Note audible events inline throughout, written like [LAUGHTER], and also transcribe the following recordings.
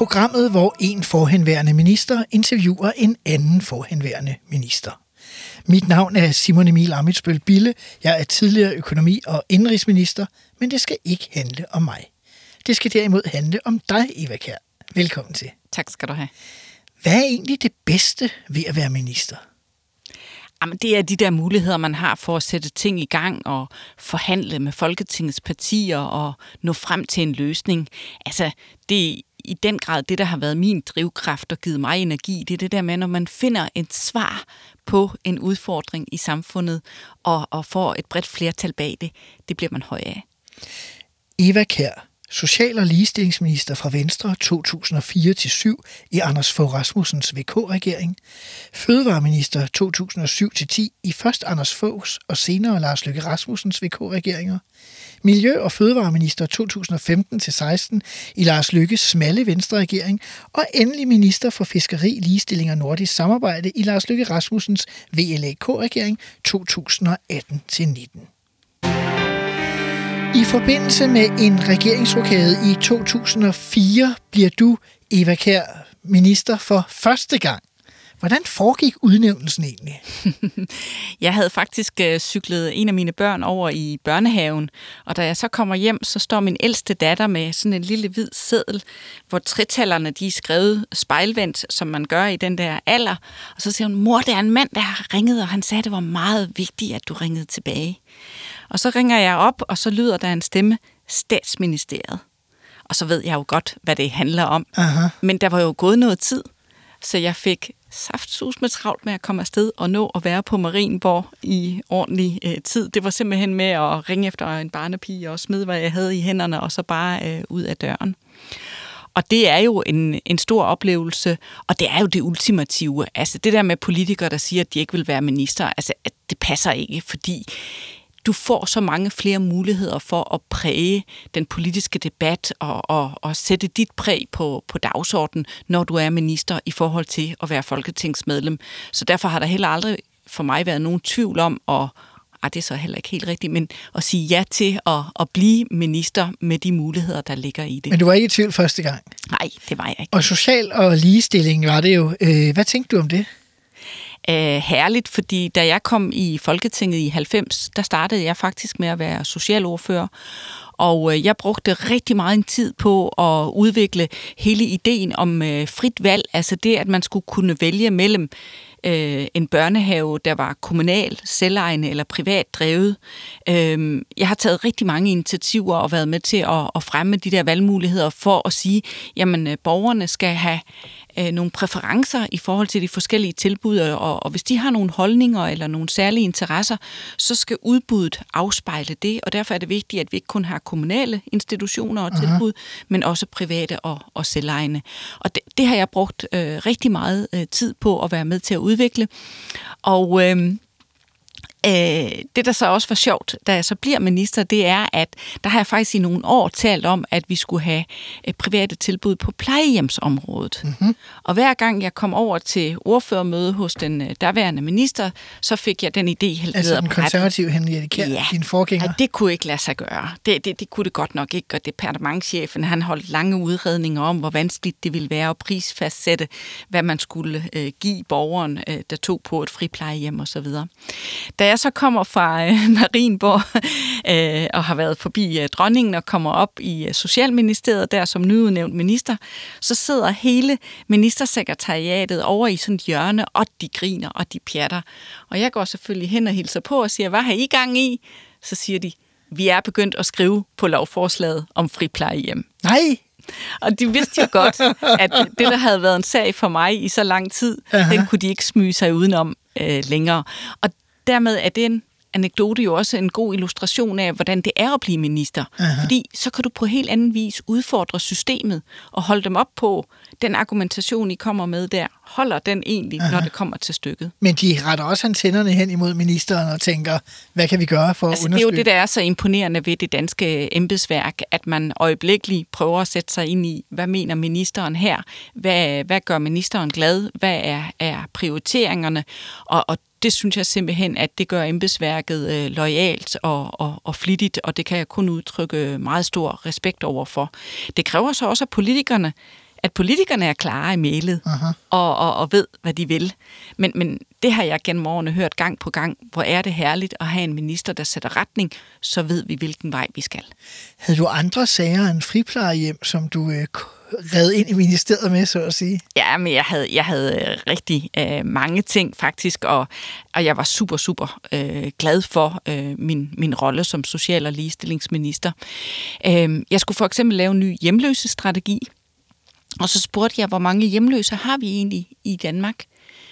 programmet, hvor en forhenværende minister interviewer en anden forhenværende minister. Mit navn er Simon Emil Amitsbøl Bille. Jeg er tidligere økonomi- og indrigsminister, men det skal ikke handle om mig. Det skal derimod handle om dig, Eva Kær. Velkommen til. Tak skal du have. Hvad er egentlig det bedste ved at være minister? Jamen, det er de der muligheder, man har for at sætte ting i gang og forhandle med Folketingets partier og nå frem til en løsning. Altså, det i den grad det, der har været min drivkraft og givet mig energi. Det er det der med, når man finder et svar på en udfordring i samfundet og, og får et bredt flertal bag det, det bliver man høj af. Eva Kær, social- og ligestillingsminister fra Venstre 2004-7 i Anders Fogh Rasmussens VK-regering, fødevareminister 2007-10 i først Anders Foghs og senere Lars Løkke Rasmussens VK-regeringer, miljø- og fødevareminister 2015-16 i Lars Lykkes smalle Venstre-regering, og endelig minister for fiskeri, ligestilling og nordisk samarbejde i Lars Lykke Rasmussens VLAK-regering 2018-19. I forbindelse med en regeringsrokade i 2004 bliver du, Eva Kær, minister for første gang. Hvordan foregik udnævnelsen egentlig? [LAUGHS] jeg havde faktisk øh, cyklet en af mine børn over i børnehaven, og da jeg så kommer hjem, så står min ældste datter med sådan en lille hvid seddel, hvor tritallerne de er skrevet spejlvendt, som man gør i den der alder. Og så siger hun, mor, der er en mand, der har ringet, og han sagde, det var meget vigtigt, at du ringede tilbage. Og så ringer jeg op, og så lyder der en stemme, statsministeriet. Og så ved jeg jo godt, hvad det handler om. Aha. Men der var jo gået noget tid, så jeg fik saftsus med travlt med at komme afsted og nå at være på Marienborg i ordentlig øh, tid. Det var simpelthen med at ringe efter en barnepige og smide, hvad jeg havde i hænderne, og så bare øh, ud af døren. Og det er jo en, en stor oplevelse, og det er jo det ultimative. Altså det der med politikere, der siger, at de ikke vil være minister, altså at det passer ikke, fordi du får så mange flere muligheder for at præge den politiske debat og, og, og sætte dit præg på, på dagsordenen, når du er minister i forhold til at være folketingsmedlem. Så derfor har der heller aldrig for mig været nogen tvivl om at ah, det er så heller ikke helt rigtigt, men at sige ja til at, at blive minister med de muligheder, der ligger i det. Men du var ikke i tvivl første gang? Nej, det var jeg ikke. Og social og ligestilling var det jo. Øh, hvad tænkte du om det? Øh, herligt, fordi da jeg kom i Folketinget i 90, der startede jeg faktisk med at være socialordfører, og øh, jeg brugte rigtig meget en tid på at udvikle hele ideen om øh, frit valg, altså det, at man skulle kunne vælge mellem øh, en børnehave, der var kommunal, selvejende eller privat drevet. Øh, jeg har taget rigtig mange initiativer og været med til at, at fremme de der valgmuligheder for at sige, jamen øh, borgerne skal have øh, nogle præferencer i forhold til de forskellige tilbud, og, og hvis de har nogle holdninger eller nogle særlige interesser, så skal udbuddet afspejle det, og derfor er det vigtigt, at vi ikke kun har kommunale institutioner og tilbud, Aha. men også private og, og selvejende. Og det, det har jeg brugt øh, rigtig meget øh, tid på at være med til at udvikle, og... Øh, Øh, det, der så også var sjovt, da jeg så bliver minister, det er, at der har jeg faktisk i nogle år talt om, at vi skulle have øh, private tilbud på plejehjemsområdet. Mm-hmm. Og hver gang jeg kom over til ordførermøde hos den øh, daværende minister, så fik jeg den idé helt Altså den konservative Henriette Kjær, ja. din forgænger? Ja, det kunne ikke lade sig gøre. Det, det, det kunne det godt nok ikke. Og departementchefen, han holdt lange udredninger om, hvor vanskeligt det ville være at prisfastsætte, hvad man skulle øh, give borgeren, øh, der tog på et friplejehjem osv. Da jeg så kommer fra øh, [LAUGHS] Marienborg øh, og har været forbi øh, dronningen og kommer op i øh, Socialministeriet der som nyudnævnt minister, så sidder hele ministersekretariatet over i sådan et hjørne, og de griner, og de pjatter. Og jeg går selvfølgelig hen og hilser på og siger, hvad har I gang i? Så siger de, vi er begyndt at skrive på lovforslaget om friplejehjem. Nej, og de vidste jo godt, at det, der havde været en sag for mig i så lang tid, Aha. den kunne de ikke smyge sig udenom øh, længere. Og dermed er det en anekdote jo også en god illustration af, hvordan det er at blive minister. Aha. Fordi så kan du på helt anden vis udfordre systemet og holde dem op på, den argumentation, I kommer med der, holder den egentlig, Aha. når det kommer til stykket. Men de retter også antennerne hen imod ministeren og tænker, hvad kan vi gøre for altså, at understøtte? Det er jo det, der er så imponerende ved det danske embedsværk, at man øjeblikkeligt prøver at sætte sig ind i, hvad mener ministeren her? Hvad, hvad gør ministeren glad? Hvad er, er prioriteringerne? Og, og det synes jeg simpelthen, at det gør embedsværket øh, lojalt og, og, og flittigt, og det kan jeg kun udtrykke meget stor respekt over for. Det kræver så også, at politikerne at politikerne er klare i mailet og, og, og ved, hvad de vil. Men, men det har jeg gennem årene hørt gang på gang. Hvor er det herligt at have en minister, der sætter retning, så ved vi, hvilken vej vi skal. Havde du andre sager end friplejehjem, som du øh, red ind i ministeriet med, så at sige? Ja, men jeg havde, jeg havde øh, rigtig øh, mange ting faktisk, og, og jeg var super, super øh, glad for øh, min, min rolle som social- og ligestillingsminister. Øh, jeg skulle for eksempel lave en ny hjemløsestrategi, og så spurgte jeg, hvor mange hjemløse har vi egentlig i Danmark?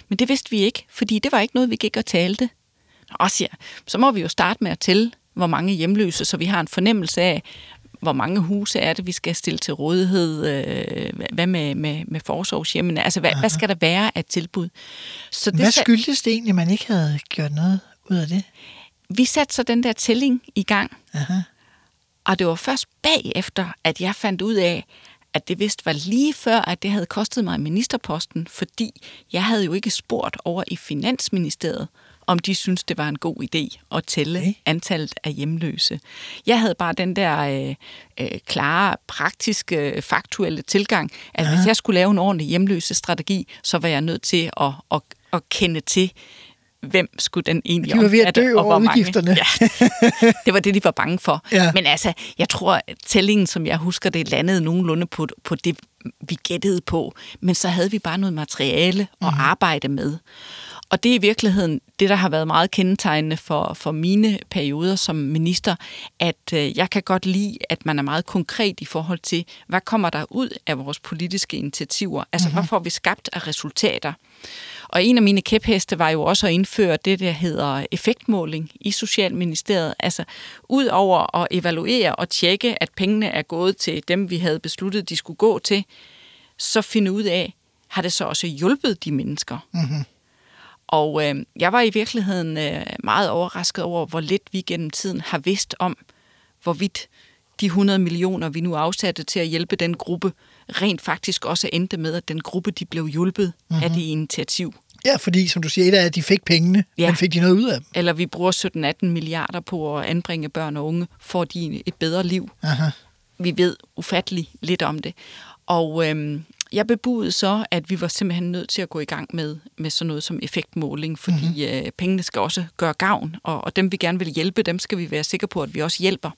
Men det vidste vi ikke, fordi det var ikke noget, vi gik og talte. Og siger, så må vi jo starte med at tælle, hvor mange hjemløse, så vi har en fornemmelse af, hvor mange huse er det, vi skal stille til rådighed? Øh, hvad med, med, med forsorgshjemmene? Altså, hvad, hvad skal der være af tilbud? Så det hvad skyldtes det egentlig, man ikke havde gjort noget ud af det? Vi satte så den der tælling i gang. Aha. Og det var først bagefter, at jeg fandt ud af, at det vist var lige før, at det havde kostet mig ministerposten, fordi jeg havde jo ikke spurgt over i Finansministeriet, om de synes det var en god idé at tælle okay. antallet af hjemløse. Jeg havde bare den der øh, øh, klare, praktiske, faktuelle tilgang, at ja. hvis jeg skulle lave en ordentlig hjemløse strategi, så var jeg nødt til at, at, at kende til, hvem skulle den egentlig De var ved at dø over udgifterne. Ja, [LAUGHS] det var det, de var bange for. Ja. Men altså, jeg tror, at tællingen, som jeg husker, det landede nogenlunde på, på det, vi gættede på. Men så havde vi bare noget materiale at mm. arbejde med. Og det er i virkeligheden det, der har været meget kendetegnende for, for mine perioder som minister, at øh, jeg kan godt lide, at man er meget konkret i forhold til, hvad kommer der ud af vores politiske initiativer? Altså, mm-hmm. hvad får vi skabt af resultater? Og en af mine kæpheste var jo også at indføre det, der hedder effektmåling i Socialministeriet. Altså ud over at evaluere og tjekke, at pengene er gået til dem, vi havde besluttet, de skulle gå til, så finde ud af, har det så også hjulpet de mennesker? Mm-hmm. Og øh, jeg var i virkeligheden øh, meget overrasket over, hvor lidt vi gennem tiden har vidst om, hvorvidt de 100 millioner, vi nu afsatte til at hjælpe den gruppe, rent faktisk også endte med, at den gruppe, de blev hjulpet mm-hmm. af det initiativ. Ja, fordi som du siger, et af at de fik pengene, ja. men fik de noget ud af dem? Eller vi bruger 17-18 milliarder på at anbringe børn og unge, for de et bedre liv. Aha. Vi ved ufattelig lidt om det. Og øhm, jeg bebudede så, at vi var simpelthen nødt til at gå i gang med, med sådan noget som effektmåling, fordi mm-hmm. øh, pengene skal også gøre gavn, og, og dem vi gerne vil hjælpe, dem skal vi være sikre på, at vi også hjælper.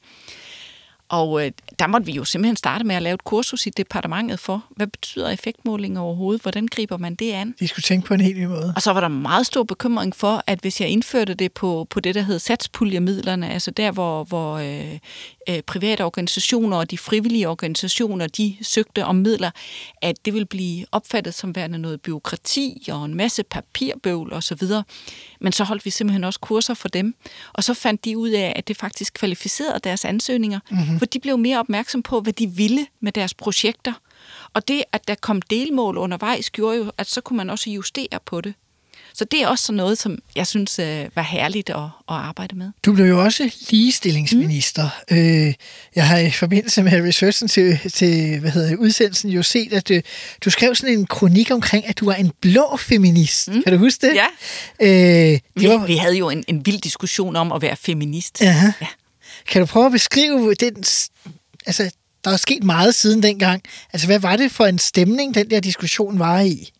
Og øh, der måtte vi jo simpelthen starte med at lave et kursus i departementet for, hvad betyder effektmåling overhovedet? Hvordan griber man det an? De skulle tænke på en helt ny måde. Og så var der meget stor bekymring for, at hvis jeg indførte det på, på det, der hed satspuljemidlerne, altså der, hvor, hvor øh, øh, private organisationer og de frivillige organisationer, de søgte om midler, at det ville blive opfattet som værende noget byråkrati og en masse papirbøvl osv. Men så holdt vi simpelthen også kurser for dem, og så fandt de ud af, at det faktisk kvalificerede deres ansøgninger, mm-hmm. for de blev mere opmærksom på, hvad de ville med deres projekter. Og det, at der kom delmål undervejs, gjorde jo, at så kunne man også justere på det. Så det er også sådan noget, som jeg synes øh, var herligt at, at arbejde med. Du blev jo også ligestillingsminister. Mm. Øh, jeg har i forbindelse med researchen til, til hvad hedder, udsendelsen jo set, at du, øh, du skrev sådan en kronik omkring, at du var en blå feminist. Mm. Kan du huske det? Ja. Øh, det vi, var... vi havde jo en, en vild diskussion om at være feminist. Aha. Ja. Kan du prøve at beskrive den... Altså, der er sket meget siden dengang. Altså, hvad var det for en stemning, den der diskussion var i?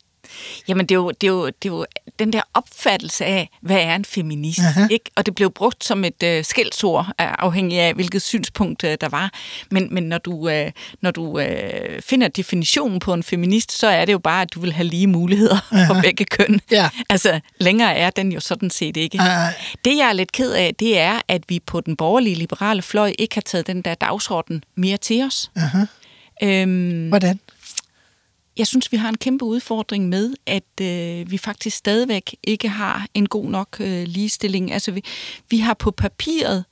Jamen, det er, jo, det, er jo, det er jo den der opfattelse af, hvad er en feminist? Aha. Ikke? Og det blev brugt som et øh, skældsord, øh, afhængig af, hvilket synspunkt øh, der var. Men, men når du, øh, når du øh, finder definitionen på en feminist, så er det jo bare, at du vil have lige muligheder [LAUGHS] Aha. for begge køn. Ja. Altså, længere er den jo sådan set ikke. Aha. Det, jeg er lidt ked af, det er, at vi på den borgerlige liberale fløj ikke har taget den der dagsorden mere til os. Aha. Øhm, Hvordan? Jeg synes, vi har en kæmpe udfordring med, at øh, vi faktisk stadigvæk ikke har en god nok øh, ligestilling. Altså, vi, vi har på papiret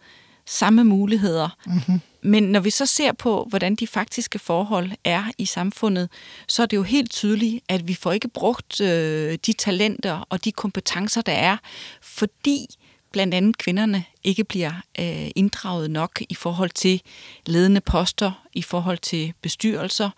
samme muligheder, mm-hmm. men når vi så ser på, hvordan de faktiske forhold er i samfundet, så er det jo helt tydeligt, at vi får ikke brugt øh, de talenter og de kompetencer, der er, fordi blandt andet kvinderne ikke bliver øh, inddraget nok i forhold til ledende poster, i forhold til bestyrelser.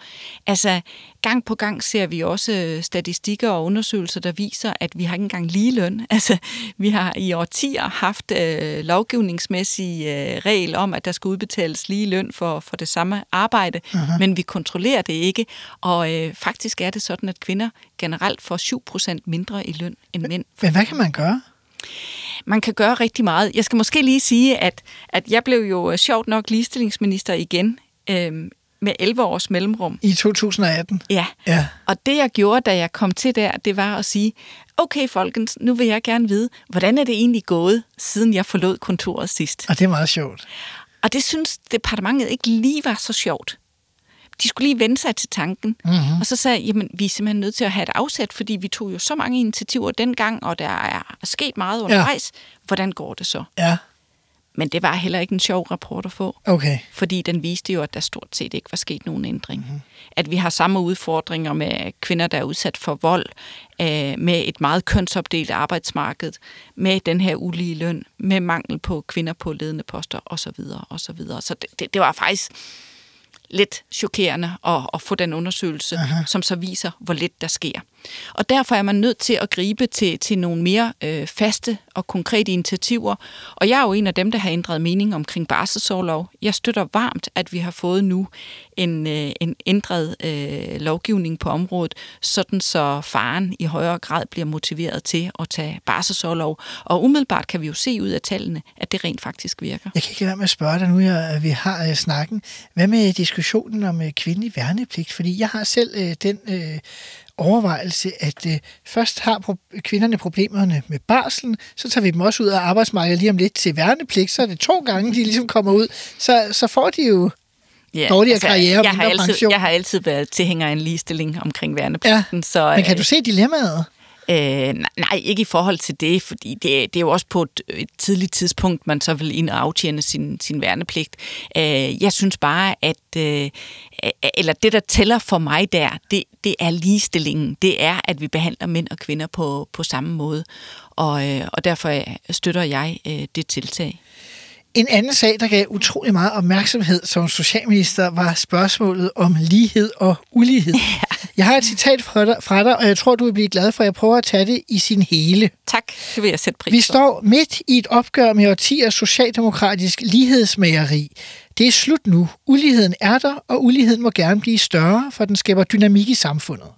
Altså, gang på gang ser vi også øh, statistikker og undersøgelser, der viser, at vi har ikke engang lige løn. [LAUGHS] Altså, vi har i årtier haft øh, lovgivningsmæssig øh, regel om, at der skal udbetales lige løn for, for det samme arbejde, uh-huh. men vi kontrollerer det ikke. Og øh, faktisk er det sådan, at kvinder generelt får 7% mindre i løn end mænd. Men hvad kan man gøre? Man kan gøre rigtig meget. Jeg skal måske lige sige, at, at jeg blev jo sjovt nok ligestillingsminister igen øh, med 11 års mellemrum. I 2018? Ja. ja. Og det jeg gjorde, da jeg kom til der, det var at sige, okay folkens, nu vil jeg gerne vide, hvordan er det egentlig gået, siden jeg forlod kontoret sidst? Og det er meget sjovt. Og det synes departementet ikke lige var så sjovt de skulle lige vende sig til tanken. Mm-hmm. Og så sagde jeg, jamen, vi er simpelthen nødt til at have et afsæt, fordi vi tog jo så mange initiativer dengang, og der er sket meget undervejs. Ja. Hvordan går det så? Ja. Men det var heller ikke en sjov rapport at få. Okay. Fordi den viste jo, at der stort set ikke var sket nogen ændring. Mm-hmm. At vi har samme udfordringer med kvinder, der er udsat for vold, øh, med et meget kønsopdelt arbejdsmarked, med den her ulige løn, med mangel på kvinder på ledende poster osv. osv. Så det, det, det var faktisk lidt chokerende at, at få den undersøgelse, Aha. som så viser, hvor lidt der sker. Og derfor er man nødt til at gribe til, til nogle mere øh, faste og konkrete initiativer. Og jeg er jo en af dem, der har ændret mening omkring barselsårlov. Jeg støtter varmt, at vi har fået nu en, øh, en ændret øh, lovgivning på området, sådan så faren i højere grad bliver motiveret til at tage barselsårlov. Og umiddelbart kan vi jo se ud af tallene, at det rent faktisk virker. Jeg kan ikke lade være med at spørge dig nu, at øh, vi har øh, snakken. Hvad med diskussionen om øh, kvindelig værnepligt? Fordi jeg har selv øh, den øh, overvejelse, at øh, først har pro- kvinderne problemerne med barslen, så tager vi dem også ud af arbejdsmarkedet lige om lidt til værnepligt, så er det to gange, de ligesom kommer ud, så, så får de jo ja, dårligere altså, karriere jeg har, altid, pension. jeg har altid været tilhænger af en ligestilling omkring værnepligten. Ja, så, men kan du se dilemmaet? Øh, nej, ikke i forhold til det, fordi det, det er jo også på et, et tidligt tidspunkt, man så vil ind og aftjene sin, sin værnepligt. Øh, jeg synes bare, at øh, eller det, der tæller for mig der, det, det er ligestillingen. Det er, at vi behandler mænd og kvinder på, på samme måde. Og, øh, og derfor øh, støtter jeg øh, det tiltag. En anden sag, der gav utrolig meget opmærksomhed som socialminister, var spørgsmålet om lighed og ulighed. [LAUGHS] Ja. Jeg har et citat fra dig, fra dig, og jeg tror, du vil blive glad for, at jeg prøver at tage det i sin hele. Tak, det vil jeg sætte pris Vi står midt i et opgør med årtiers socialdemokratisk lighedsmageri. Det er slut nu. Uligheden er der, og uligheden må gerne blive større, for den skaber dynamik i samfundet.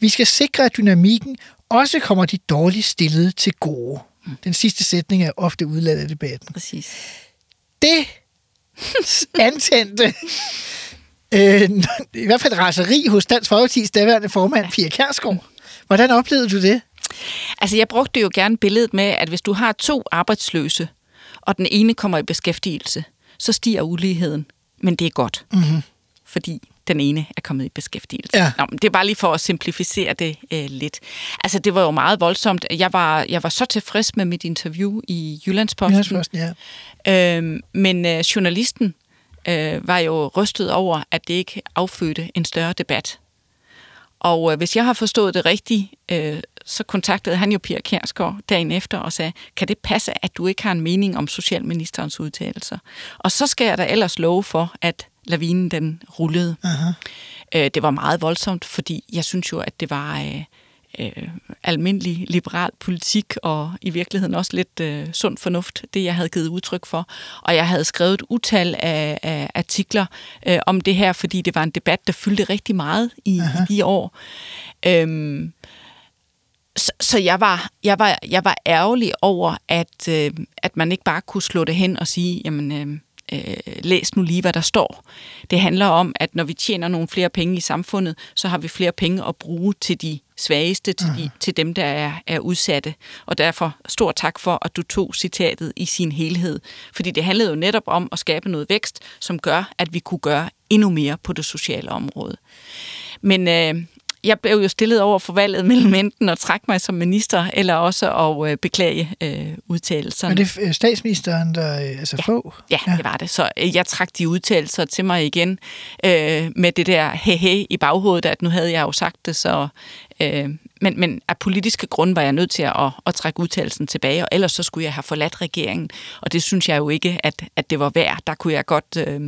Vi skal sikre, at dynamikken også kommer de dårligt stillede til gode. Den sidste sætning er ofte udladt af debatten. Præcis det antændte øh, i hvert fald raseri hos Dansk Folkeparti's daværende formand, Pia Kærsgaard. Hvordan oplevede du det? Altså, jeg brugte jo gerne billedet med, at hvis du har to arbejdsløse, og den ene kommer i beskæftigelse, så stiger uligheden. Men det er godt. Mm-hmm. Fordi den ene er kommet i beskæftigelse. Ja. Nå, men det er bare lige for at simplificere det øh, lidt. Altså, det var jo meget voldsomt. Jeg var, jeg var så tilfreds med mit interview i Jyllandsposten. Jyllandsposten ja. øhm, men øh, journalisten øh, var jo rystet over, at det ikke affødte en større debat. Og øh, hvis jeg har forstået det rigtigt, øh, så kontaktede han jo Pia Kærsgaard dagen efter og sagde, kan det passe, at du ikke har en mening om socialministerens udtalelser? Og så skal jeg da ellers love for, at lavinen den rullede. Aha. Øh, det var meget voldsomt, fordi jeg synes jo, at det var øh, øh, almindelig liberal politik, og i virkeligheden også lidt øh, sund fornuft, det jeg havde givet udtryk for. Og jeg havde skrevet et utal af, af artikler øh, om det her, fordi det var en debat, der fyldte rigtig meget i, i de år. Øhm, så, så jeg var, jeg var, jeg var ærgerlig over, at, øh, at man ikke bare kunne slå det hen og sige, jamen, øh, øh, læs nu lige, hvad der står. Det handler om, at når vi tjener nogle flere penge i samfundet, så har vi flere penge at bruge til de svageste, til, de, til dem, der er, er udsatte. Og derfor stor tak for, at du tog citatet i sin helhed. Fordi det handlede jo netop om at skabe noget vækst, som gør, at vi kunne gøre endnu mere på det sociale område. Men øh, jeg blev jo stillet over for valget mellem enten at trække mig som minister, eller også at øh, beklage øh, udtalelserne. Men det er øh, statsministeren, der øh, altså Ja. få? Ja, det var det. Så øh, jeg trak de udtalelser til mig igen øh, med det der he i baghovedet, at nu havde jeg jo sagt det, så... Øh, men, men af politiske grunde var jeg nødt til at, at trække udtalelsen tilbage, og ellers så skulle jeg have forladt regeringen. Og det synes jeg jo ikke, at, at det var værd. Der kunne jeg godt øh,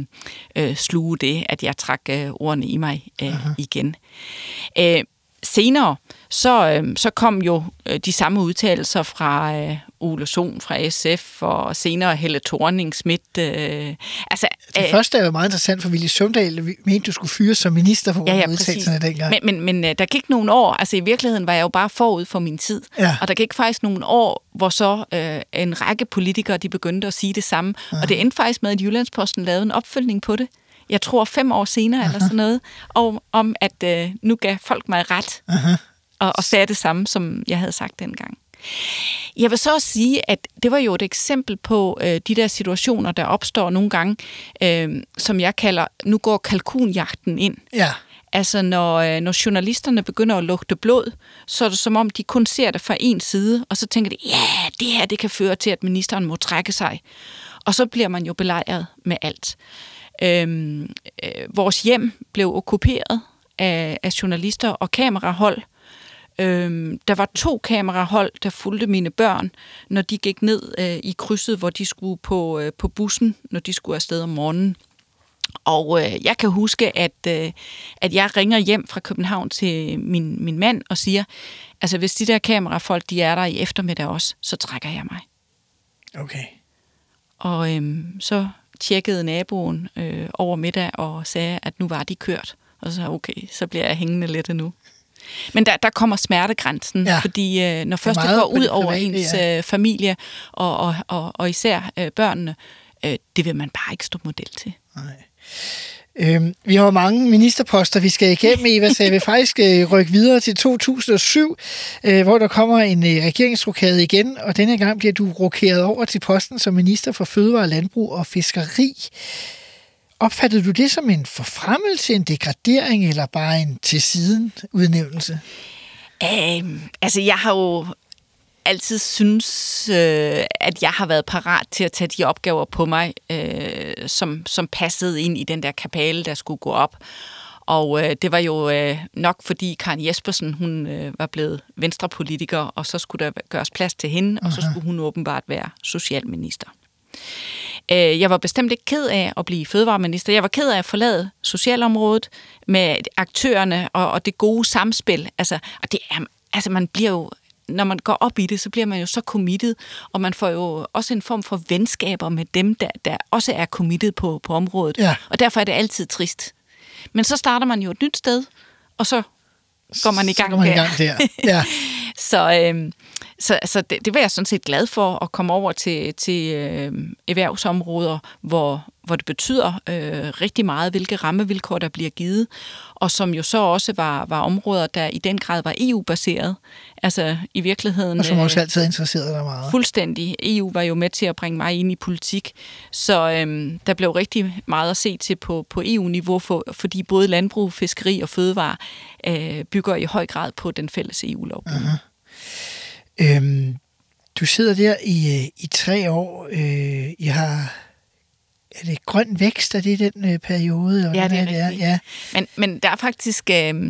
øh, sluge det, at jeg trak øh, ordene i mig øh, igen. Øh, senere, så, øh, så kom jo øh, de samme udtalelser fra øh, Ole Sohn fra SF, og senere Helle thorning Schmidt. Øh, altså, Det øh, første er jo meget interessant, for Willy Søvndal mente, du skulle fyres som minister på Ja, ja, udtalelserne dengang. Men, men, men øh, der gik nogle år, altså i virkeligheden var jeg jo bare forud for min tid. Ja. Og der gik faktisk nogle år, hvor så øh, en række politikere, de begyndte at sige det samme. Og det endte faktisk med, at Jyllandsposten lavede en opfølgning på det. Jeg tror fem år senere eller sådan noget, og, om at øh, nu gav folk mig ret, og, og sagde det samme, som jeg havde sagt dengang. Jeg vil så også sige, at det var jo et eksempel på øh, de der situationer, der opstår nogle gange, øh, som jeg kalder, nu går kalkunjagten ind. Ja, Altså, når, øh, når journalisterne begynder at lugte blod, så er det som om, de kun ser det fra en side, og så tænker de, ja, det her det kan føre til, at ministeren må trække sig. Og så bliver man jo belejret med alt. Øhm, øh, vores hjem blev okkuperet af, af journalister og kamerahold. Øhm, der var to kamerahold, der fulgte mine børn, når de gik ned øh, i krydset, hvor de skulle på, øh, på bussen, når de skulle afsted om morgenen. Og øh, jeg kan huske, at, øh, at jeg ringer hjem fra København til min, min mand og siger, altså hvis de der kamerafolk, de er der i eftermiddag også, så trækker jeg mig. okay. Og øhm, så tjekkede naboen øh, over middag og sagde, at nu var de kørt. Og så okay, så bliver jeg hængende lidt endnu. Men der, der kommer smertegrænsen, Ja. fordi øh, når først det meget går ud det over private, ens ja. øh, familie, og, og, og, og især øh, børnene, øh, det vil man bare ikke stå model til. Øhm, vi har mange ministerposter, vi skal igennem, Eva, så jeg vil faktisk øh, rykke videre til 2007, øh, hvor der kommer en øh, regeringsrokade igen, og denne gang bliver du rokeret over til posten som minister for Fødevare, Landbrug og Fiskeri. Opfattede du det som en forfremmelse, en degradering eller bare en til siden udnævnelse? Øhm, altså, jeg har jo altid synes, øh, at jeg har været parat til at tage de opgaver på mig, øh, som, som passede ind i den der kabale, der skulle gå op. Og øh, det var jo øh, nok fordi Karen Jespersen, hun øh, var blevet venstrepolitiker, og så skulle der gøres plads til hende, og så skulle hun åbenbart være socialminister. Øh, Jeg var bestemt ikke ked af at blive fødevareminister. Jeg var ked af at forlade socialområdet med aktørerne og, og det gode samspil. Altså, og det er, altså man bliver jo når man går op i det, så bliver man jo så committed, og man får jo også en form for venskaber med dem, der, der også er committed på, på området. Ja. Og derfor er det altid trist. Men så starter man jo et nyt sted, og så går man i Så gang går man i der. gang der. Ja. [LAUGHS] Så, øhm, så, så det, det var jeg sådan set glad for at komme over til, til øhm, erhvervsområder, hvor, hvor det betyder øh, rigtig meget, hvilke rammevilkår der bliver givet, og som jo så også var, var områder, der i den grad var EU-baseret. Altså i virkeligheden... Og som øh, også altid har interesseret dig meget. Fuldstændig. EU var jo med til at bringe mig ind i politik, så øhm, der blev rigtig meget at se til på, på EU-niveau, for, fordi både landbrug, fiskeri og fødevare øh, bygger i høj grad på den fælles EU-lovgivning. Øhm, du sidder der i, øh, i tre år. Øh, I har... Er det grøn vækst? Er det den øh, periode? Eller Ja, det er rigtigt. Ja. Men, men der er faktisk... Øh,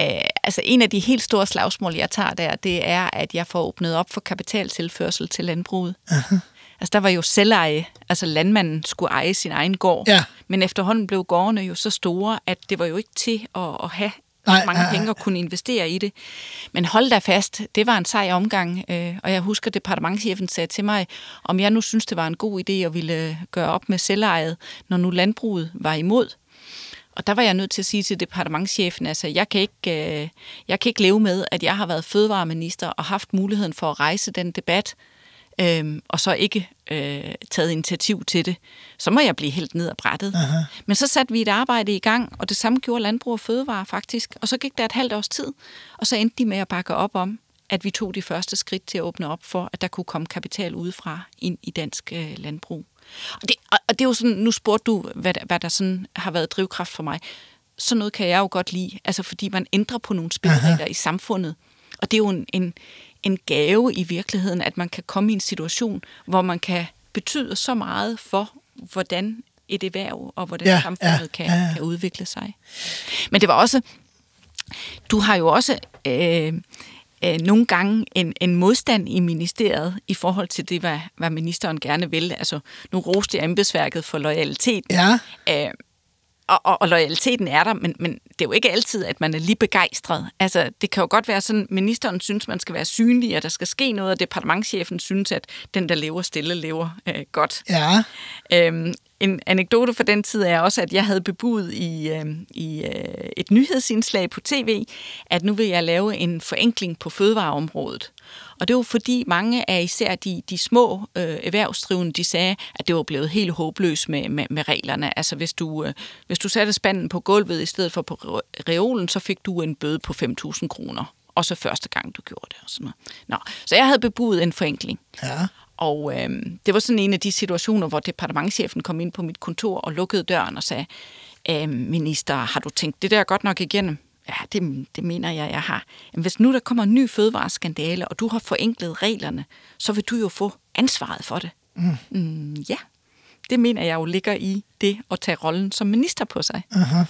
øh, altså en af de helt store slagsmål, jeg tager der, det er, at jeg får åbnet op for kapitaltilførsel til landbruget. Uh-huh. Altså der var jo selveje, altså landmanden skulle eje sin egen gård. Ja. Men efterhånden blev gårdene jo så store, at det var jo ikke til at, at have Nej, mange nej, nej. penge at kunne investere i det. Men hold da fast, det var en sej omgang, øh, og jeg husker, at departementchefen sagde til mig, om jeg nu synes, det var en god idé at ville gøre op med selvejet, når nu landbruget var imod. Og der var jeg nødt til at sige til departementchefen, altså jeg kan ikke, øh, jeg kan ikke leve med, at jeg har været fødevareminister og haft muligheden for at rejse den debat, øh, og så ikke øh, taget initiativ til det. Så må jeg blive helt ned ad brættet. Aha. Men så satte vi et arbejde i gang, og det samme gjorde Landbrug og Fødevare faktisk. Og så gik der et halvt års tid, og så endte de med at bakke op om, at vi tog de første skridt til at åbne op for, at der kunne komme kapital udefra ind i dansk øh, landbrug. Og det, og og det er jo sådan, nu spurgte du, hvad, der- hvad der sådan har været drivkraft for mig. sådan noget kan jeg jo godt lide, altså fordi man ændrer på nogle spilleregler i samfundet. Og det er jo en, en, en gave i virkeligheden, at man kan komme i en situation, hvor man kan betyde så meget for, hvordan et erhverv og hvordan Ja, samfundet ja, kan, ja, ja. kan udvikle sig. Men det var også, du har jo også øh, øh, nogle gange en, en modstand i ministeriet i forhold til det, hvad, hvad ministeren gerne vil. Altså, nu roste jeg embedsværket for loyalitet. Ja, Øh, og, og, og loyaliteten er der, men, men det er jo ikke altid, at man er lige begejstret. Altså, det kan jo godt være sådan, ministeren synes, man skal være synlig, og der skal ske noget, og departementchefen synes, at den, der lever stille, lever øh, godt. ja. Øhm, en anekdote fra den tid er også, at jeg havde bebudet i, øh, i øh, et nyhedsindslag på tv, at nu vil jeg lave en forenkling på fødevareområdet. Og det var fordi mange af især de, de små øh, erhvervsdrivende, de sagde, at det var blevet helt håbløst med, med, med reglerne. Altså hvis du, øh, hvis du satte spanden på gulvet i stedet for på reolen, så fik du en bøde på 5.000 kroner. Og så første gang, du gjorde det. Og sådan noget. Nå, så jeg havde bebudet en forenkling. Ja. Og øh, det var sådan en af de situationer, hvor departementchefen kom ind på mit kontor og lukkede døren og sagde, øh, minister, har du tænkt det der godt nok igennem? Ja, det, det mener jeg, jeg har. Men hvis nu der kommer en ny fødevareskandale, og du har forenklet reglerne, så vil du jo få ansvaret for det. Mm. Mm, ja, det mener jeg jo ligger i det at tage rollen som minister på sig. Aha.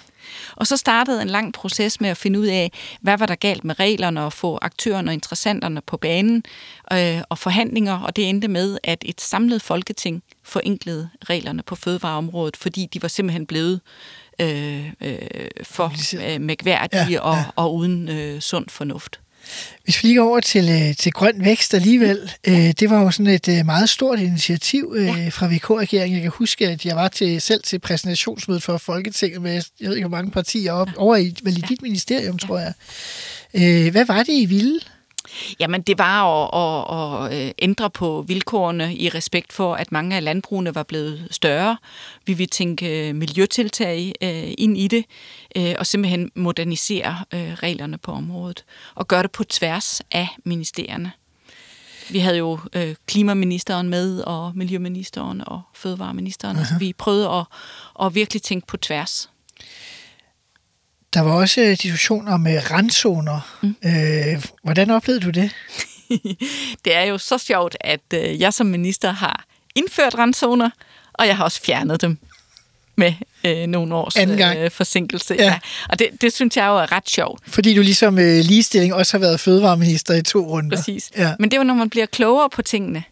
Og så startede en lang proces med at finde ud af, hvad var der galt med reglerne og få aktørerne og interessanterne på banen øh, og forhandlinger, og det endte med, at et samlet folketing forenklede reglerne på fødevareområdet, fordi de var simpelthen blevet øh, øh, for øh, mægværdige Ja, ja, og, og uden øh, sund fornuft. Hvis vi lige går over til, øh, til grøn vækst alligevel, øh, det var jo sådan et øh, meget stort initiativ øh, Ja. fra VK-regeringen. Jeg kan huske, at jeg var til, selv til præsentationsmødet for Folketinget med, jeg ved ikke, hvor mange partier op, over i, vel i dit ministerium, tror jeg. Øh, hvad var det, I ville? Jamen, det var at, at, at øh, ændre på vilkårene i respekt for, at mange af landbrugene var blevet større. Vi vil tænke øh, miljøtiltag øh, ind i det, og simpelthen modernisere reglerne på området, og gøre det på tværs af ministerierne. Vi havde jo øh, klimaministeren med, og miljøministeren og fødevareministeren. Altså, vi prøvede at, at virkelig tænke på tværs. Der var også øh, diskussion om øh, randzoner. Mm. Øh, hvordan oplevede du det? [LAUGHS] det er jo så sjovt, at øh, jeg som minister har indført randzoner, og jeg har også fjernet dem med øh, nogle års øh, forsinkelse. Ja. Ja. Og det, det synes jeg jo er ret sjovt. Fordi du ligesom øh, ligestilling også har været fødevareminister i to runder. Præcis. Ja. Men det er jo, når man bliver klogere på tingene.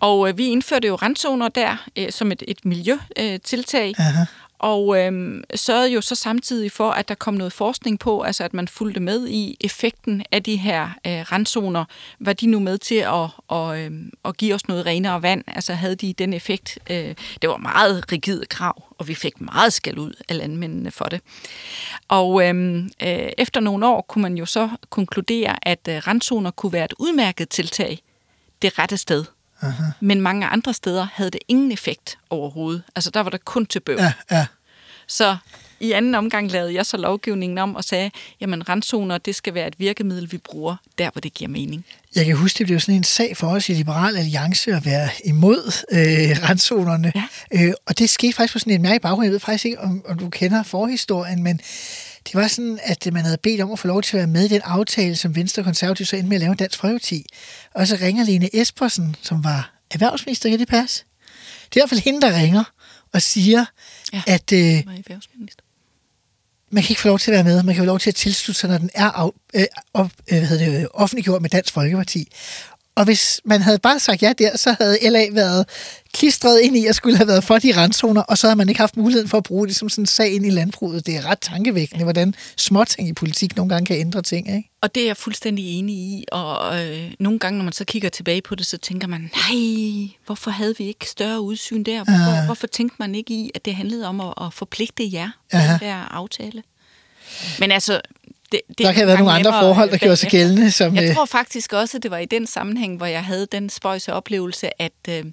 Og øh, vi indførte jo randzoner der øh, som et, et miljøtiltag. Aha. Og øhm, sørgede jo så samtidig for, at der kom noget forskning på, altså at man fulgte med i effekten af de her øh, randzoner. Var de nu med til at, og, øhm, at give os noget renere vand? Altså havde de den effekt? Øh, det var meget rigide krav, og vi fik meget skæld ud af landmændene for det. Og øhm, øh, efter nogle år kunne man jo så konkludere, at øh, randzoner kunne være et udmærket tiltag det rette sted. Aha. Men mange andre steder havde det ingen effekt overhovedet. Altså der var der kun til bøv. Ja, ja. Så i anden omgang lavede jeg så lovgivningen om og sagde, jamen randzoner, det skal være et virkemiddel, vi bruger der, hvor det giver mening. Jeg kan huske, det blev sådan en sag for os i Liberal Alliance at være imod øh, randzonerne. Ja. Øh, og det skete faktisk på sådan en mærke baggrund. Jeg ved faktisk ikke, om, om du kender forhistorien, men det var sådan, at man havde bedt om at få lov til at være med i den aftale, som Venstre og Konservative så endte med at lave Dansk Folkeparti. Og så ringer Lene Espersen, som var erhvervsminister, kan det passe? Det er i hvert fald hende, der ringer og siger, ja. At øh, man kan ikke få lov til at være med. Man kan få lov til at tilslutte sig, når den er af, øh, op, øh, hvad hedder det, offentliggjort med Dansk Folkeparti. Og hvis man havde bare sagt ja der, så havde LA været klistret ind i at skulle have været for de randzoner, og så havde man ikke haft muligheden for at bruge det som sådan en sag ind i landbruget. Det er ret tankevækkende, hvordan småting i politik nogle gange kan ændre ting. Ikke? Og det er jeg fuldstændig enig i, og øh, nogle gange, når man så kigger tilbage på det, så tænker man, nej, hvorfor havde vi ikke større udsyn der? Hvorfor, Ah. hvorfor tænkte man ikke i, at det handlede om at, at forpligte jer på Aha. den der aftale? Men altså, det, det Der er kan have nogle andre forhold, der øh, gjorde sig gældende. Som, Jeg øh, tror faktisk også, at det var i den sammenhæng, hvor jeg havde den spøjse oplevelse at, øh,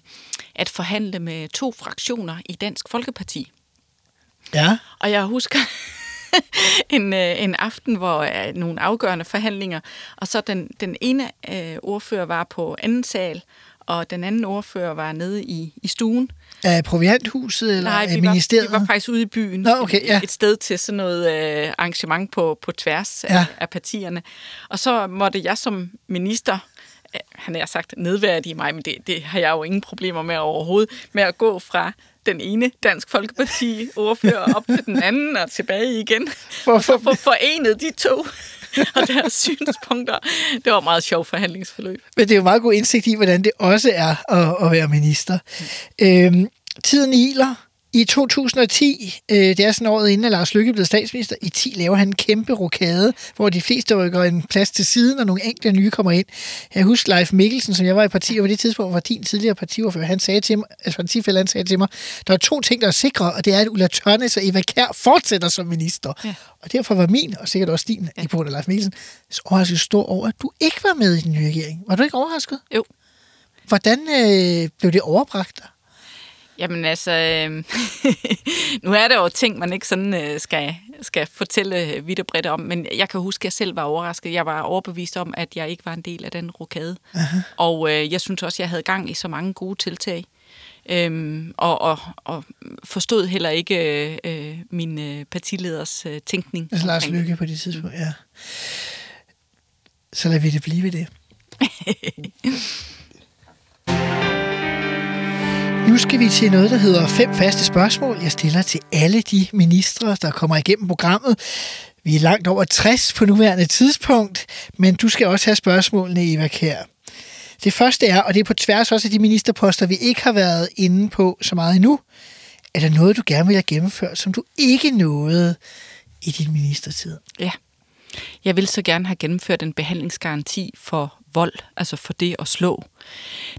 at forhandle med to fraktioner i Dansk Folkeparti. ja, Og jeg husker [LAUGHS] en, øh, en aften, hvor øh, nogle afgørende forhandlinger, og så den, den ene øh, ordfører var på anden sal, og den anden ordfører var nede i, i stuen. Er provianthuset eller Nej, vi var, ministeriet? vi var faktisk ude i byen. Nå, okay, ja. Et sted til sådan noget øh, arrangement på, på tværs af, Ja. af partierne. Og så måtte jeg som minister, han har sagt nedværdige mig, men det, det har jeg jo ingen problemer med overhovedet, med at gå fra den ene Dansk Folkeparti ordfører op til den anden og tilbage igen. For- og så for- få forenet de to [LAUGHS] og deres synspunkter. Det var et meget sjovt forhandlingsforløb. Men det er jo meget god indsigt i, hvordan det også er at, at være minister. Øhm, tiden iler. I 2010, øh, det er sådan året inden, at Lars Løkke blev statsminister, i 10 laver han en kæmpe rokade, hvor de fleste rykker en plads til siden, og nogle enkelte nye kommer ind. Jeg husker Leif Mikkelsen, som jeg var i parti, og på det tidspunkt var din tidligere partiordfører, han sagde til mig, altså partifælde, han sagde til mig, der er to ting, der er sikre, og det er, at Ulla Tørnes og Eva Kær fortsætter som minister. Ja. Og derfor var min, og sikkert også din, ja. i på Leif Mikkelsen, så overraskelse stor over, at du ikke var med i den nye regering. Var du ikke overrasket? Jo. Hvordan øh, blev det overbragt dig? Jamen altså, øh, [LAUGHS] nu er der jo ting, man ikke sådan øh, skal, skal fortælle vidt og bredt om, men jeg kan huske, at jeg selv var overrasket. Jeg var overbevist om, at jeg ikke var en del af den rokade. Og øh, jeg synes også, at jeg havde gang i så mange gode tiltag. Øhm, og, og, og forstod heller ikke øh, øh, min øh, partileders øh, tænkning. Altså Lars det. Lykke på det tidspunkt, ja. Så lad vi det blive ved det. [LAUGHS] Nu skal vi til noget, der hedder fem faste spørgsmål. Jeg stiller til alle de ministre, der kommer igennem programmet. Vi er langt over 60 på nuværende tidspunkt, men du skal også have spørgsmålene, Eva Kær. Det første er, og det er på tværs også af de ministerposter, vi ikke har været inde på så meget endnu. Er der noget, du gerne vil have gennemført, som du ikke nåede i din ministertid? Ja. Jeg vil så gerne have gennemført en behandlingsgaranti for vold, altså for det at slå.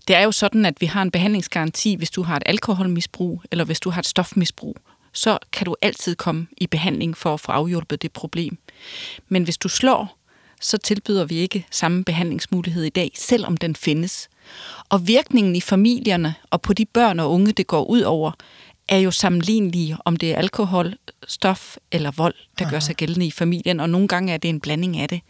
Det er jo sådan, at vi har en behandlingsgaranti, hvis du har et alkoholmisbrug, eller hvis du har et stofmisbrug. Så kan du altid komme i behandling for at få afhjulpet det problem. Men hvis du slår, så tilbyder vi ikke samme behandlingsmulighed i dag, selvom den findes. Og virkningen i familierne og på de børn og unge, det går ud over, er jo sammenlignelige, om det er alkohol, stof eller vold, der gør sig gældende i familien, og nogle gange er det en blanding af det.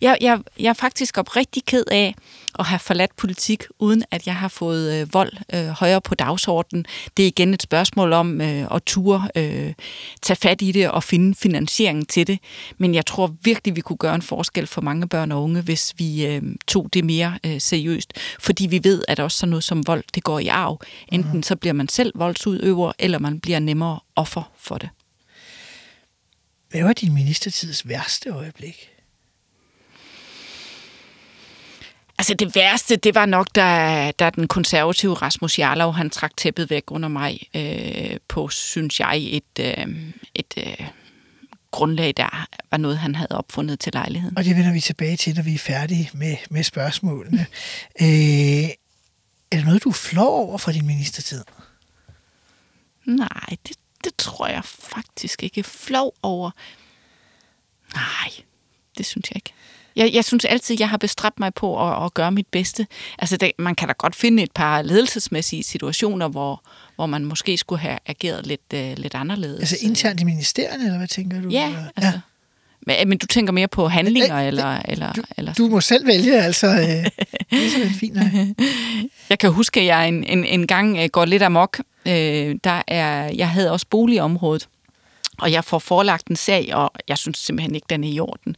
Jeg, jeg, jeg er faktisk oprigtig ked af at have forladt politik, uden at jeg har fået øh, vold øh, højere på dagsordenen. Det er igen et spørgsmål om øh, at ture, øh, tage fat i det og finde finansiering til det. Men jeg tror virkelig, vi kunne gøre en forskel for mange børn og unge, hvis vi øh, tog det mere øh, seriøst. Fordi vi ved, at også sådan noget som vold, det går i arv. Enten så bliver man selv voldsudøver, eller man bliver nemmere offer for det. Hvad var din ministertids værste øjeblik? Altså det værste, det var nok, da, da den konservative Rasmus Jarlov, han trak tæppet væk under mig øh, på, synes jeg, et, øh, et øh, grundlag, der var noget, han havde opfundet til lejligheden. Og det vender vi tilbage til, når vi er færdige med, med spørgsmålene. [LAUGHS] øh, er der noget, du flår over for din ministertid? Nej, det, det tror jeg faktisk ikke. Flov over. Nej, det synes jeg ikke. Jeg, jeg synes altid, jeg har bestræbt mig på at, at gøre mit bedste. Altså, det, man kan da godt finde et par ledelsesmæssige situationer, hvor, hvor man måske skulle have ageret lidt, uh, lidt anderledes. Altså internt i ministerierne, eller hvad tænker du? Ja, altså. Men, men du tænker mere på handlinger, Øh, øh, eller, eller, du, eller du må selv vælge, altså. Øh, det er simpelthen fint. [LAUGHS] Jeg kan huske, at jeg en, en, en gang øh, går lidt amok. Øh, der er, jeg havde også boligområdet, og jeg får forelagt en sag, og jeg synes simpelthen ikke, den er i orden.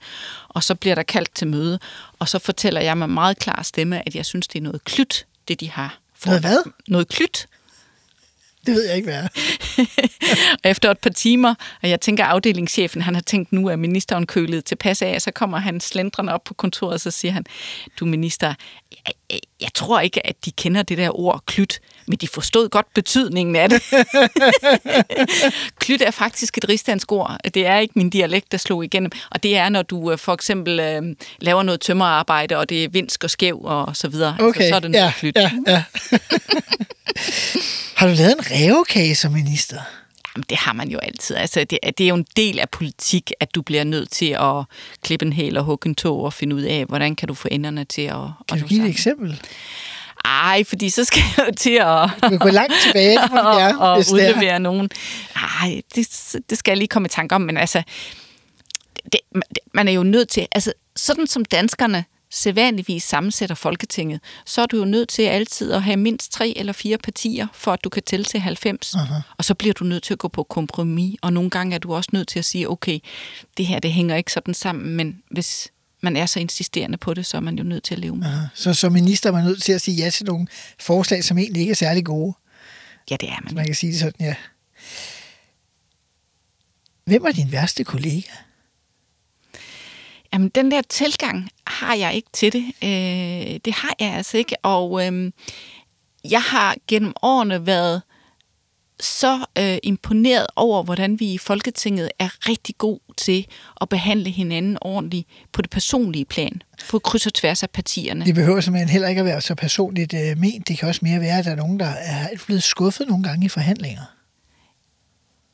Og så bliver der kaldt til møde, og så fortæller jeg med meget klar stemme, at jeg synes, det er noget klyt, det de har. Noget hvad? Noget klyt. Det ved jeg ikke, hvad er. [LAUGHS] Og efter et par timer, og jeg tænker, afdelingschefen han har tænkt nu, at ministeren kølet tilpas af, så kommer han slendrende op på kontoret, og så siger han, du minister, jeg, tror ikke, at de kender det der ord klyt, men de forstod godt betydningen af det. [LAUGHS] klyt er faktisk et rigsdansk ord. Det er ikke min dialekt, der slog igennem. Og det er, når du øh, for eksempel øh, laver noget tømmerarbejde, og det er vinsk og skæv og så videre. Okay, altså, så er det noget ja, klyt. ja, ja. [LAUGHS] Har du lavet en rævekage som minister? Det har man jo altid. Altså, det, det er jo en del af politik, at du bliver nødt til at klippe en hæl og hugge en tog og finde ud af, hvordan kan du få enderne til at... Kan at du give et sammen. eksempel? Ej, fordi så skal jeg jo til at... Du kan gå langt tilbage, [LAUGHS] må du og, og er. udlevere nogen. Ej, det, det skal jeg lige komme i tanke om, men altså, det, man er jo nødt til, altså sådan som danskerne sædvanligvis sammensætter Folketinget, så er du jo nødt til altid at have mindst tre eller fire partier, for at du kan tælle til 90. Aha. Og så bliver du nødt til at gå på kompromis, og nogle gange er du også nødt til at sige, okay, det her det hænger ikke sådan sammen, men hvis man er så insisterende på det, så er man jo nødt til at leve med. Aha. Så som minister er man nødt til at sige ja til nogle forslag, som egentlig ikke er særlig gode. Ja, det er man. Man kan sige det sådan, ja. Hvem er din værste kollega? Jamen, den der tilgang har jeg ikke til det. Øh, det har jeg altså ikke. Og øh, jeg har gennem årene været så øh, imponeret over, hvordan vi i Folketinget er rigtig god til at behandle hinanden ordentligt på det personlige plan, på kryds og tværs af partierne. Det behøver simpelthen heller ikke at være så personligt øh, ment. Det kan også mere være, at der er nogen, der er blevet skuffet nogle gange i forhandlinger.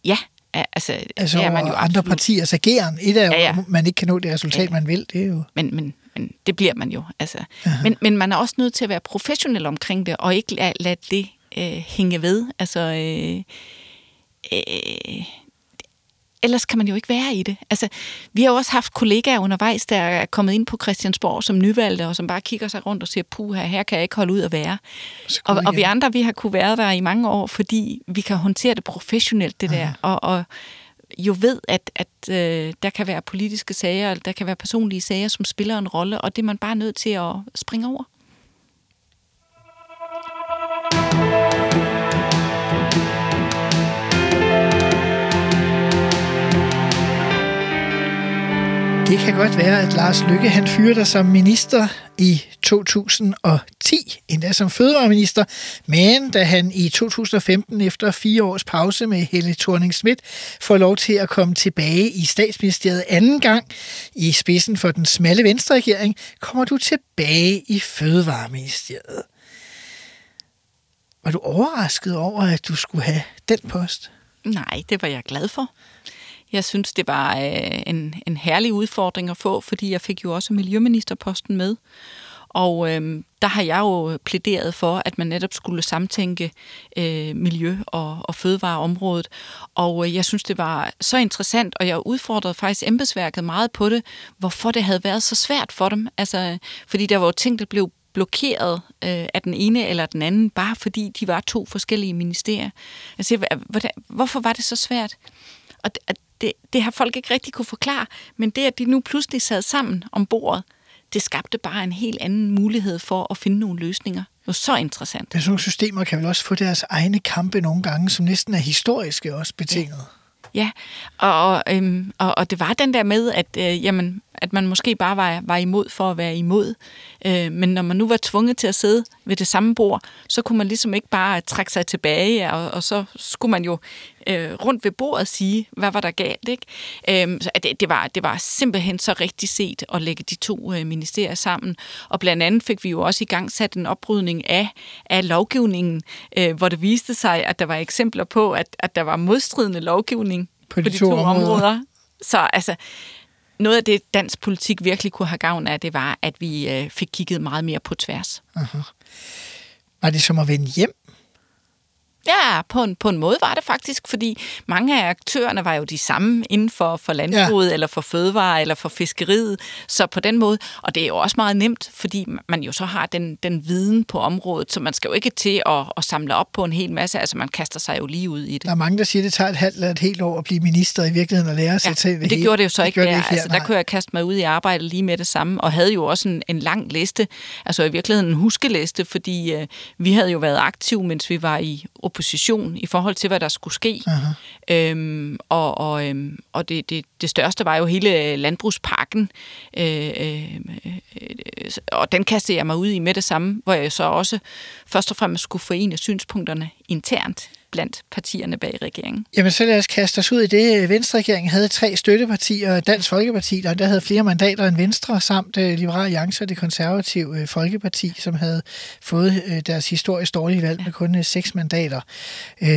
Ja, altså, altså er man jo andre partiers ageren. Et er jo, Ja, ja. man ikke kan nå det resultat, Ja. man vil. Det er jo... Men, men, men det bliver man jo. Altså. Men, men man er også nødt til at være professionel omkring det, og ikke lade, lade det øh, hænge ved. Altså, øh, øh, ellers kan man jo ikke være i det. Altså, vi har jo også haft kollegaer undervejs, der er kommet ind på Christiansborg som nyvalgte, og som bare kigger sig rundt og siger, puha, her kan jeg ikke holde ud at være. Og, og vi andre, vi har kunne være der i mange år, fordi vi kan håndtere det professionelt, det der. Og, og jo ved, at, at øh, der kan være politiske sager, der kan være personlige sager, som spiller en rolle, og det er man bare nødt til at springe over. Det kan godt være, at Lars Lykke han fyrer dig som minister i 2010, endda som fødevareminister, men da han i 2015 efter fire års pause med Helle thorning Schmidt får lov til at komme tilbage i statsministeriet anden gang i spidsen for den smalle venstreregering, kommer du tilbage i fødevareministeriet. Var du overrasket over, at du skulle have den post? Nej, det var jeg glad for. Jeg synes, det var øh, en, en herlig udfordring at få, fordi jeg fik jo også miljøministerposten med. Og øh, der har jeg jo plæderet for, at man netop skulle samtænke øh, miljø- og, og fødevareområdet. Og øh, jeg synes, det var så interessant, og jeg udfordrede faktisk embedsværket meget på det, hvorfor det havde været så svært for dem. Altså, fordi der var jo ting, der blev blokeret øh, af den ene eller den anden, bare fordi de var to forskellige ministerier. Altså, hvordan, hvorfor var det så svært? Og det, det, har folk ikke rigtig kunne forklare, men det, at de nu pludselig sad sammen om bordet, det skabte bare en helt anden mulighed for at finde nogle løsninger. Det var så interessant. Men sådan nogle systemer kan vel også få deres egne kampe nogle gange, som næsten er historiske også betinget. Ja, og, øhm, og, og det var den der med, at, øh, jamen, at man måske bare var, var imod for at være imod. Øh, men når man nu var tvunget til at sidde ved det samme bord, så kunne man ligesom ikke bare trække sig tilbage, og, og så skulle man jo øh, rundt ved bordet sige, hvad var der galt. Ikke? Øh, så det, det, var, det var simpelthen så rigtig set at lægge de to øh, ministerier sammen. Og blandt andet fik vi jo også i gang sat en oprydning af, af lovgivningen, øh, hvor det viste sig, at der var eksempler på, at, at der var modstridende lovgivning På de to områder. så altså, noget af det, dansk politik virkelig kunne have gavn af, det var, at vi øh, fik kigget meget mere på tværs. Aha. Var det som at vende hjem? Ja, på en, på en måde var det faktisk, fordi mange af aktørerne var jo de samme inden for, for landbruget, ja. eller for fødevare, eller for fiskeriet. Så på den måde, og det er jo også meget nemt, fordi man jo så har den, den viden på området, så man skal jo ikke til at, at samle op på en hel masse, altså man kaster sig jo lige ud i det. Der er mange, der siger, at det tager et halvt eller et helt år at blive minister i virkeligheden og lære sig ind i men det hele. gjorde det jo så ikke gjorde der. det ikke her, altså, der kunne jeg kaste mig ud i arbejde lige med det samme, og havde jo også en, en lang liste, altså i virkeligheden en huskeliste, fordi øh, vi havde jo været aktive, mens vi var i opposition i forhold til, hvad der skulle ske. Øhm, og og, øhm, og det, det, det største var jo hele landbrugspakken, øh, øh, øh, og den kastede jeg mig ud i med det samme, hvor jeg så også først og fremmest skulle forene synspunkterne internt blandt partierne bag regeringen. Jamen, så lad os kaste os ud i det. Venstre-regeringen havde tre støttepartier, Dansk Folkeparti, der, der havde flere mandater end Venstre, samt uh, Liberal Alliance og det konservative uh, Folkeparti, som havde fået uh, deres historisk dårlige valg med kun uh, seks mandater. Uh,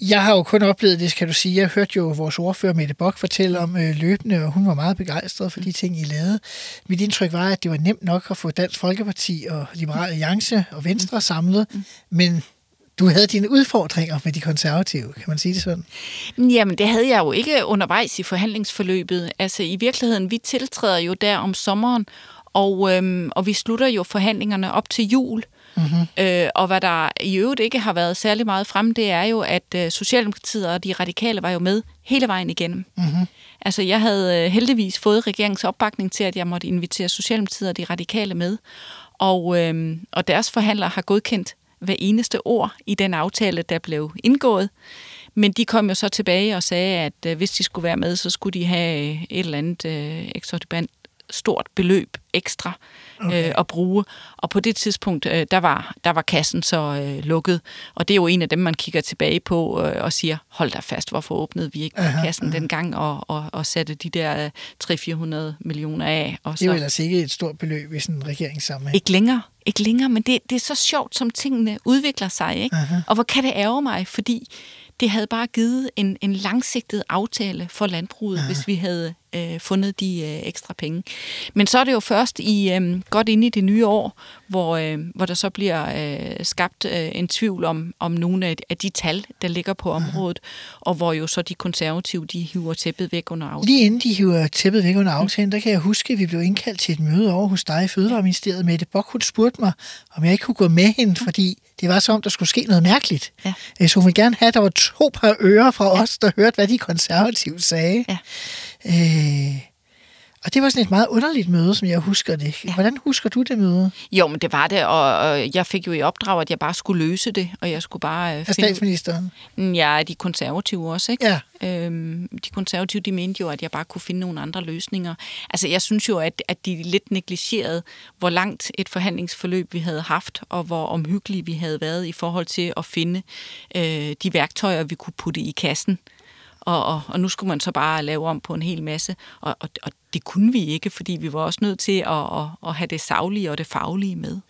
jeg har jo kun oplevet det, skal du sige. Jeg hørte jo vores ordfører Mette Bock fortælle om øh, løbende, og hun var meget begejstret for de ting, I lavede. Mit indtryk var, at det var nemt nok at få Dansk Folkeparti og Liberal Alliance og Venstre samlet, men du havde dine udfordringer med de konservative, kan man sige det sådan? Jamen, det havde jeg jo ikke undervejs i forhandlingsforløbet. Altså, i virkeligheden, vi tiltræder jo der om sommeren, Og, øhm, og vi slutter jo forhandlingerne op til jul. Mm-hmm. Øh, og hvad der i øvrigt ikke har været særlig meget frem, det er jo, at øh, Socialdemokratiet og de radikale var jo med hele vejen igennem. Mm-hmm. Altså, jeg havde øh, heldigvis fået regeringens opbakning til, at jeg måtte invitere Socialdemokratiet og de radikale med. Og, øh, og deres forhandlere har godkendt hver eneste ord i den aftale, der blev indgået. Men de kom jo så tilbage og sagde, at øh, hvis de skulle være med, så skulle de have øh, et eller andet øh, eksorbitant stort beløb ekstra okay. øh, at bruge. Og på det tidspunkt, øh, der, var, der var kassen så øh, lukket. Og det er jo en af dem, man kigger tilbage på øh, og siger, hold da fast, hvorfor åbnede vi ikke aha, kassen aha. dengang og, og, og satte de der øh, 300-400 millioner af. Og så, det er jo ellers ikke et stort beløb i sådan en regeringssammenhæng. Ikke længere. Ikke længere, men det, det er så sjovt, som tingene udvikler sig. Ikke? Og hvor kan det ærge mig, fordi det havde bare givet en, en langsigtet aftale for landbruget, ja. hvis vi havde øh, fundet de øh, ekstra penge. Men så er det jo først i øh, godt inde i det nye år, hvor, øh, hvor der så bliver øh, skabt øh, en tvivl om, om nogle af, af de tal, der ligger på området, ja. og hvor jo så de konservative, de hiver tæppet væk under aftalen. Lige inden de hiver tæppet væk under aftalen, der kan jeg huske, at vi blev indkaldt til et møde over hos dig i Fødevareministeriet. Mette Bokhut spurgte mig, om jeg ikke kunne gå med hende, fordi det var som om, der skulle ske noget mærkeligt. Ja. Øh, så hun ville gerne have, at der var to par ører fra os, der hørte, hvad de konservative sagde. Ja. Øh, og det var sådan et meget underligt møde, som jeg husker det. Ja. Hvordan husker du det møde? Jo, men det var det, og, jeg fik jo i opdrag, at jeg bare skulle løse det, og jeg skulle bare... Øh, Af statsministeren? Ja, de konservative også, ikke? Ja. Øhm, de konservative, de mente jo, at jeg bare kunne finde nogle andre løsninger. Altså, jeg synes jo, at, at de lidt negligerede, hvor langt et forhandlingsforløb vi havde haft, og hvor omhyggelige vi havde været i forhold til at finde øh, de værktøjer, vi kunne putte i kassen og, og, og nu skulle man så bare lave om på en hel masse. Og, og, og det kunne vi ikke, fordi vi var også nødt til at, at, at have det savlige og det faglige med.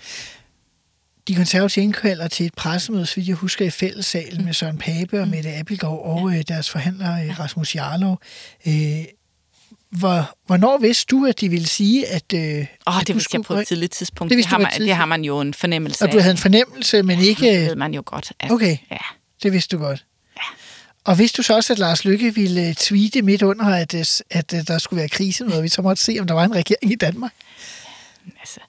De konservative indkalder til et pressemøde, så jeg husker, i fællessalen med Søren Pape og mm. Mette Appelgaard og ja. deres forhandler øh, Rasmus Jarlov. Øh, hvor, hvornår vidste du, at de ville sige, at... Øh, oh, det vidste jeg på et tidligt tidspunkt. Det, det, har man, det har man jo en fornemmelse af. Og du havde en fornemmelse, men ikke... Det ved man jo godt. At, okay, ja. det vidste du godt. Og vidste du så også, at Lars Lykke ville øh, tweete midt under, at, øh, at, øh, der skulle være krise, noget vi så måtte se, om der var en regering i Danmark? Altså,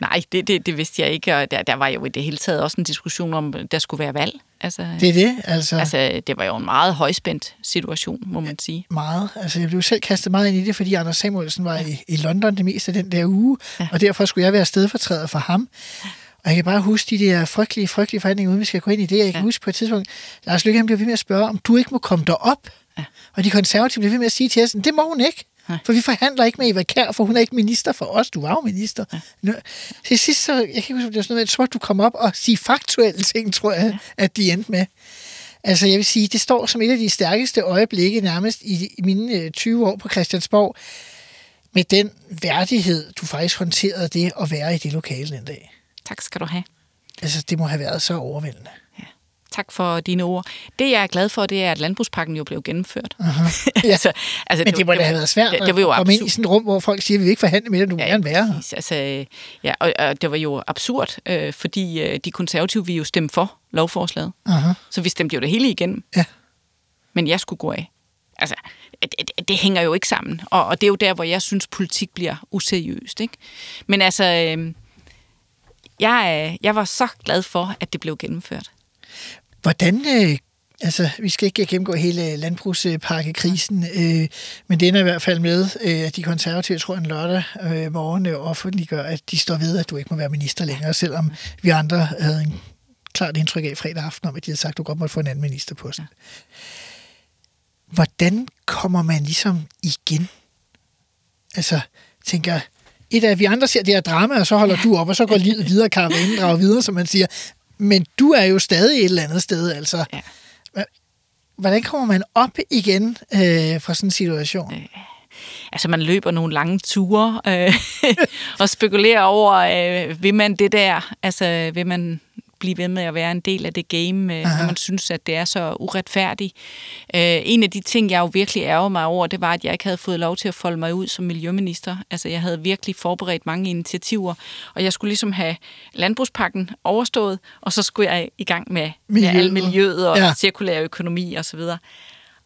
nej, det, det, det vidste jeg ikke, og der, der var jo i det hele taget også en diskussion om, der skulle være valg. Altså, det er det, altså. Altså, det var jo en meget højspændt situation, må man sige. Meget. Altså, jeg blev selv kastet meget ind i det, fordi Anders Samuelsen var ja. i, i London det meste af den der uge, ja. og derfor skulle jeg være stedfortræder for ham. Og jeg kan bare huske de der frygtelige, frygtelige forhandlinger, uden vi skal gå ind i det. Jeg kan ja. huske på et tidspunkt, Lars Lykke han blev ved med at spørge, om du ikke må komme derop. Ja. Og de konservative blev ved med at sige til os, det må hun ikke. Ja. For vi forhandler ikke med Eva Kær, for hun er ikke minister for os. Du var jo minister. Ja. Til sidst, så, jeg kan ikke huske, det var sådan noget, måtte du komme op og sige faktuelle ting, tror jeg, ja. at de endte med. Altså, jeg vil sige, det står som et af de stærkeste øjeblikke nærmest i, i mine 20 øh, år på Christiansborg, med den værdighed, du faktisk håndterede det at være i det lokale en dag. Tak skal du have. Altså, det må have været så overvældende. Ja. Tak for dine ord. Det, jeg er glad for, det er, at landbrugspakken jo blev gennemført. [LAUGHS] Ja. altså, altså, Men det, må da have været svært det, det var jo at komme ind i sådan et rum, hvor folk siger, at vi vil ikke forhandle med dig, du ja, gerne være her. Altså, ja, og, og det var jo absurd, øh, fordi øh, de konservative ville jo stemme for lovforslaget. Aha. Så vi stemte jo det hele igennem. Ja. Men jeg skulle gå af. Altså, det, det, det hænger jo ikke sammen. Og, og det er jo der, hvor jeg synes, politik bliver useriøst. Ikke? Men altså... Øh, jeg, jeg var så glad for, at det blev gennemført. Hvordan, øh, altså vi skal ikke gennemgå hele landbrugsparkekrisen, øh, men det er i hvert fald med, øh, at de konservative, tror en lørdag øh, morgen øh, offentliggør, at de står ved, at du ikke må være minister længere, selvom vi andre havde en klart indtryk af fredag aften om, at de havde sagt, at du godt måtte få en anden ministerpost. Ja. Hvordan kommer man ligesom igen? Altså, tænker et af, vi andre ser det her drama, og så holder du op, og så går livet videre, karavanen drager videre, som man siger. Men du er jo stadig et eller andet sted, altså. Ja. Hvordan kommer man op igen øh, fra sådan en situation? Øh, altså, man løber nogle lange ture øh, [LAUGHS] og spekulerer over, øh, vil man det der? Altså, vil man blive ved med at være en del af det game, øh, når man synes, at det er så uretfærdigt. Øh, en af de ting, jeg jo virkelig ærger mig over, det var, at jeg ikke havde fået lov til at folde mig ud som miljøminister. Altså, jeg havde virkelig forberedt mange initiativer, og jeg skulle ligesom have landbrugspakken overstået, og så skulle jeg i gang med, med alt miljøet og ja. cirkulær økonomi osv. Og,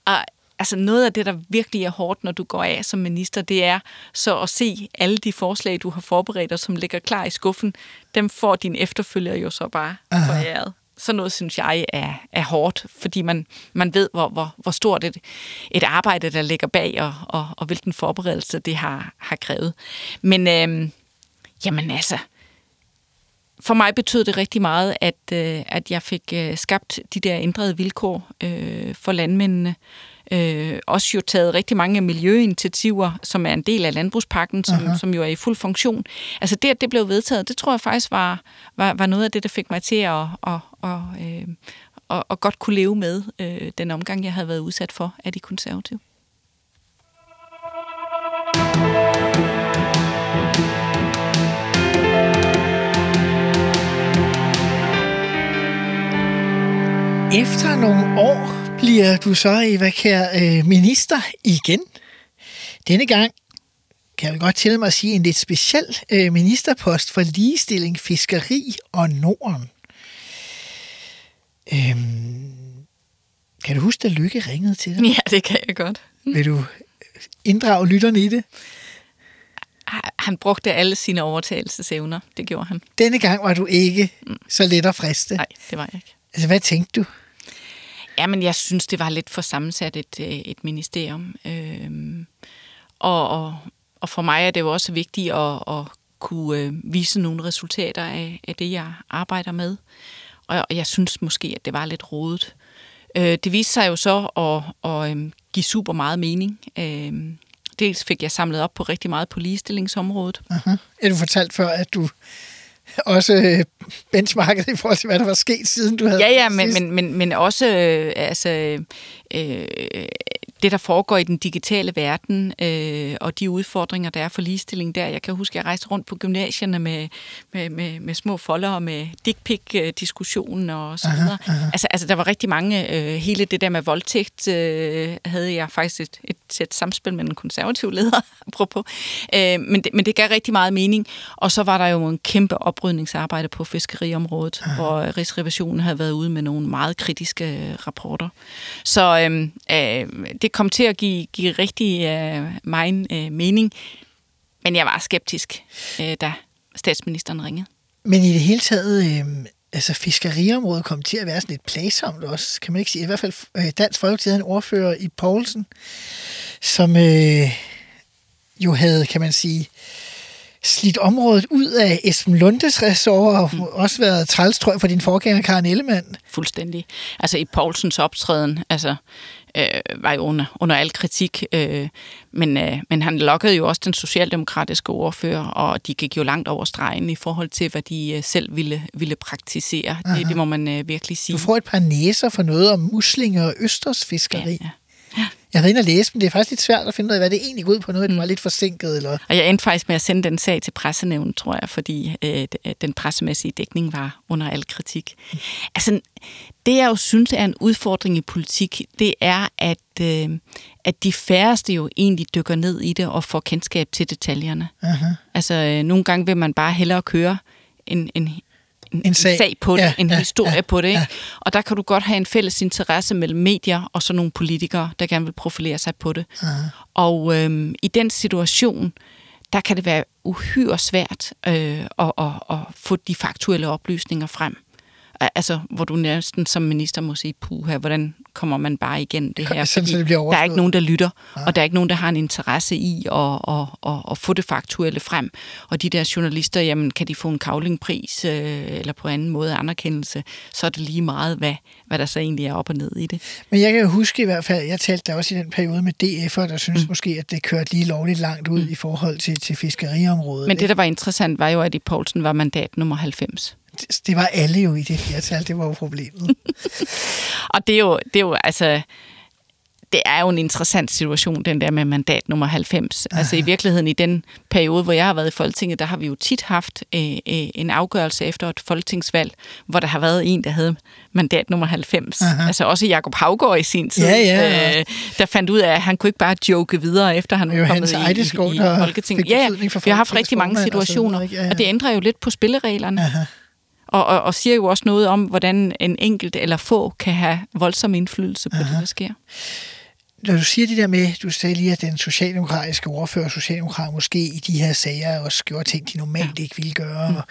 og altså noget af det, der virkelig er hårdt, når du går af som minister, det er så at se alle de forslag, du har forberedt og som ligger klar i skuffen, dem får din efterfølger jo så bare foræret. Sådan noget, synes jeg, er, er hårdt, fordi man, man ved, hvor, hvor, hvor stort et, et arbejde, der ligger bag, og, og, og hvilken forberedelse det har, har krævet. Men øhm, jamen altså, for mig betød det rigtig meget, at, øh, at jeg fik øh, skabt de der ændrede vilkår øh, for landmændene. Øh, også jo taget rigtig mange miljøinitiativer, som er en del af landbrugspakken, som, som jo er i fuld funktion. Altså det, at det blev vedtaget, det tror jeg faktisk var, var, var noget af det, der fik mig til at, at, at, øh, at, at godt kunne leve med øh, den omgang, jeg havde været udsat for af de konservative. Efter nogle år bliver du så, Eva Kjær, øh, minister igen. Denne gang kan jeg godt tillade mig at sige en lidt speciel øh, ministerpost for ligestilling, fiskeri og Norden. Øhm, kan du huske, at Lykke ringede til dig? [LAUGHS] Ja, det kan jeg godt. Vil du inddrage lytterne i det? Han brugte alle sine overtagelsesevner. Det gjorde han. Denne gang var du ikke så let at friste. Nej, det var jeg ikke. Altså, hvad tænkte du? Jamen, jeg synes, det var lidt for sammensat et, øh, et ministerium. Øh, og, og, og for mig er det jo også vigtigt at, at kunne øh, vise nogle resultater af, af det, jeg arbejder med. Og jeg synes måske, at det var lidt rodet. Øh, det viste sig jo så at, at, at give super meget mening. Øh, dels fik jeg samlet op på rigtig meget på ligestillingsområdet. Aha. Ja, du fortalt før, at du også øh, benchmarket i forhold til, hvad der var sket, siden du havde... Ja, ja, men, men, men, men også øh, altså, øh, det, der foregår i den digitale verden, øh, og de udfordringer, der er for ligestilling der. Jeg kan huske, at jeg rejste rundt på gymnasierne med, med, med, med små folder og med dick diskussionen og så videre. Aha, aha. Altså, altså, der var rigtig mange... Øh, hele det der med voldtægt øh, havde jeg faktisk et, et sæt samspil med en konservativ leder, [LAUGHS] apropos. Øh, men, det, men det gav rigtig meget mening. Og så var der jo en kæmpe oprydningsarbejde på fiskeriområdet, aha. hvor Rigsrevisionen havde været ude med nogle meget kritiske rapporter. Så øh, øh, det kom til at give, give rigtig øh, meget øh, mening, men jeg var skeptisk, øh, da statsministeren ringede. Men i det hele taget, øh, altså fiskeriområdet kom til at være sådan lidt plagsomt også, kan man ikke sige. I hvert fald øh, Dansk Folkeparti havde en ordfører i Poulsen, som øh, jo havde, kan man sige, slidt området ud af Esben Lundes ressort, og mm. også været træls, tror jeg, for din forgænger, Karen Ellemann. Fuldstændig. Altså i Poulsens optræden, altså øh, var jo under, under al kritik, øh, men, øh, men han lokkede jo også den socialdemokratiske ordfører, og de gik jo langt over stregen i forhold til, hvad de øh, selv ville, ville praktisere. Det, det må man øh, virkelig sige. Du får et par næser for noget om muslinger og østersfiskeri. Ja, ja. Jeg har været inde og læse, men det er faktisk lidt svært at finde ud af, hvad det egentlig går ud på. Noget, mm. den var lidt forsinket. Eller? Og jeg endte faktisk med at sende den sag til pressenævnen, tror jeg, fordi øh, den pressemæssige dækning var under al kritik. Mm. Altså, det jeg jo synes er en udfordring i politik, det er, at, øh, at de færreste jo egentlig dykker ned i det og får kendskab til detaljerne. Aha. Altså, øh, nogle gange vil man bare hellere køre en, en, en, En sag. på det, Ja, en ja, historie ja, på det. Ikke? ja. Og der kan du godt have en fælles interesse mellem medier og så nogle politikere, der gerne vil profilere sig på det. Aha. Og øhm, i den situation, der kan det være uhyre svært øh, at, at, at få de faktuelle oplysninger frem. Al- Altså, hvor du næsten som minister må sige, puha, hvordan kommer man bare igen det her? Sådan, så det der er ikke nogen, der lytter, og der er ikke nogen, der har en interesse i at, at, at, at få det faktuelle frem. Og de der journalister, jamen, kan de få en kavlingpris øh, eller på anden måde anerkendelse, så er det lige meget, hvad, hvad der så egentlig er op og ned i det. Men jeg kan jo huske i hvert fald, jeg talte da også i den periode med DF'er, der synes mm. måske, at det kørte lige lovligt langt ud mm. i forhold til, til fiskeriområdet. Men det, der var interessant, var jo, at i Poulsen var mandat nummer 90. det, var alle jo i det flertal, det var jo problemet. [LAUGHS] Og det er jo, det er jo altså... Det er jo en interessant situation, den der med mandat nummer 90. Aha. Altså i virkeligheden i den periode, hvor jeg har været i Folketinget, der har vi jo tit haft øh, øh, en afgørelse efter et folketingsvalg, hvor der har været en, der havde mandat nummer 90. Aha. Altså også Jakob Havgård i sin tid, Ja, ja. Øh, der fandt ud af, at han kunne ikke bare joke videre, efter han var kommet i, i, i Folketinget. Ja, for vi har haft rigtig mange og situationer, videre, ikke? Ja, ja. og det ændrer jo lidt på spillereglerne. Aha. Og, og, og siger jo også noget om, hvordan en enkelt eller få kan have voldsom indflydelse på Aha. det, der sker. når du siger det der med, du sagde lige, at den socialdemokratiske ordfører, socialdemokrat måske i de her sager også gjorde ting, de normalt ikke ville gøre. Og,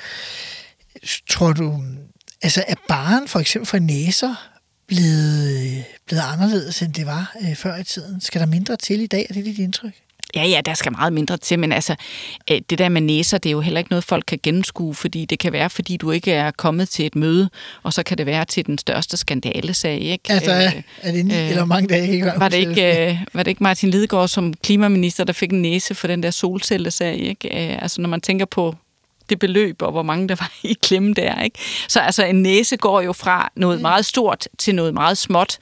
tror du, altså er baren for eksempel for næser blevet, blevet anderledes, end det var øh, før i tiden? Skal der mindre til i dag? Er det dit indtryk? Ja, ja, der skal meget mindre til, men altså, øh, det der med næser, det er jo heller ikke noget, folk kan gennemskue, fordi det kan være, fordi du ikke er kommet til et møde, og så kan det være til den største skandalesag, ikke? Altså, er, er det ni øh, eller mange dage? Ikke var, det ikke, øh, var det ikke Martin Lidegaard som klimaminister, der fik en næse for den der solcellesag, ikke? Øh, altså, når man tænker på det beløb, og hvor mange der var i klemme der. Ikke? Så altså en næse går jo fra noget meget stort til noget meget småt,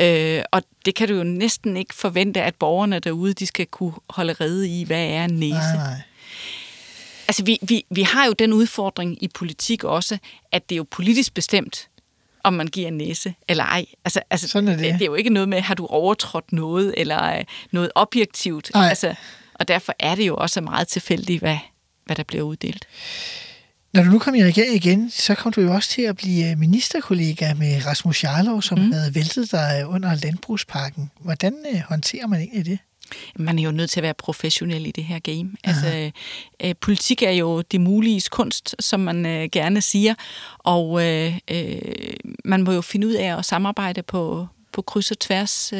øh, og det kan du jo næsten ikke forvente, at borgerne derude, de skal kunne holde rede i, hvad er en næse. Nej, nej. Altså, vi, vi, vi har jo den udfordring i politik også, at det er jo politisk bestemt, om man giver en næse eller ej. Altså, altså Sådan er det. det er jo ikke noget med, har du overtrådt noget, eller øh, noget objektivt. Nej. Altså, og derfor er det jo også meget tilfældigt, hvad, hvad der bliver uddelt. Når du nu kom i regering igen, så kom du jo også til at blive øh, ministerkollega med Rasmus Jarlov, som mm. havde væltet dig under landbrugspakken. Hvordan øh, håndterer man egentlig det? Man er jo nødt til at være professionel i det her game. Altså, øh, politik er jo det muliges kunst, som man øh, gerne siger, og øh, øh, man må jo finde ud af at samarbejde på, på kryds og tværs. Øh,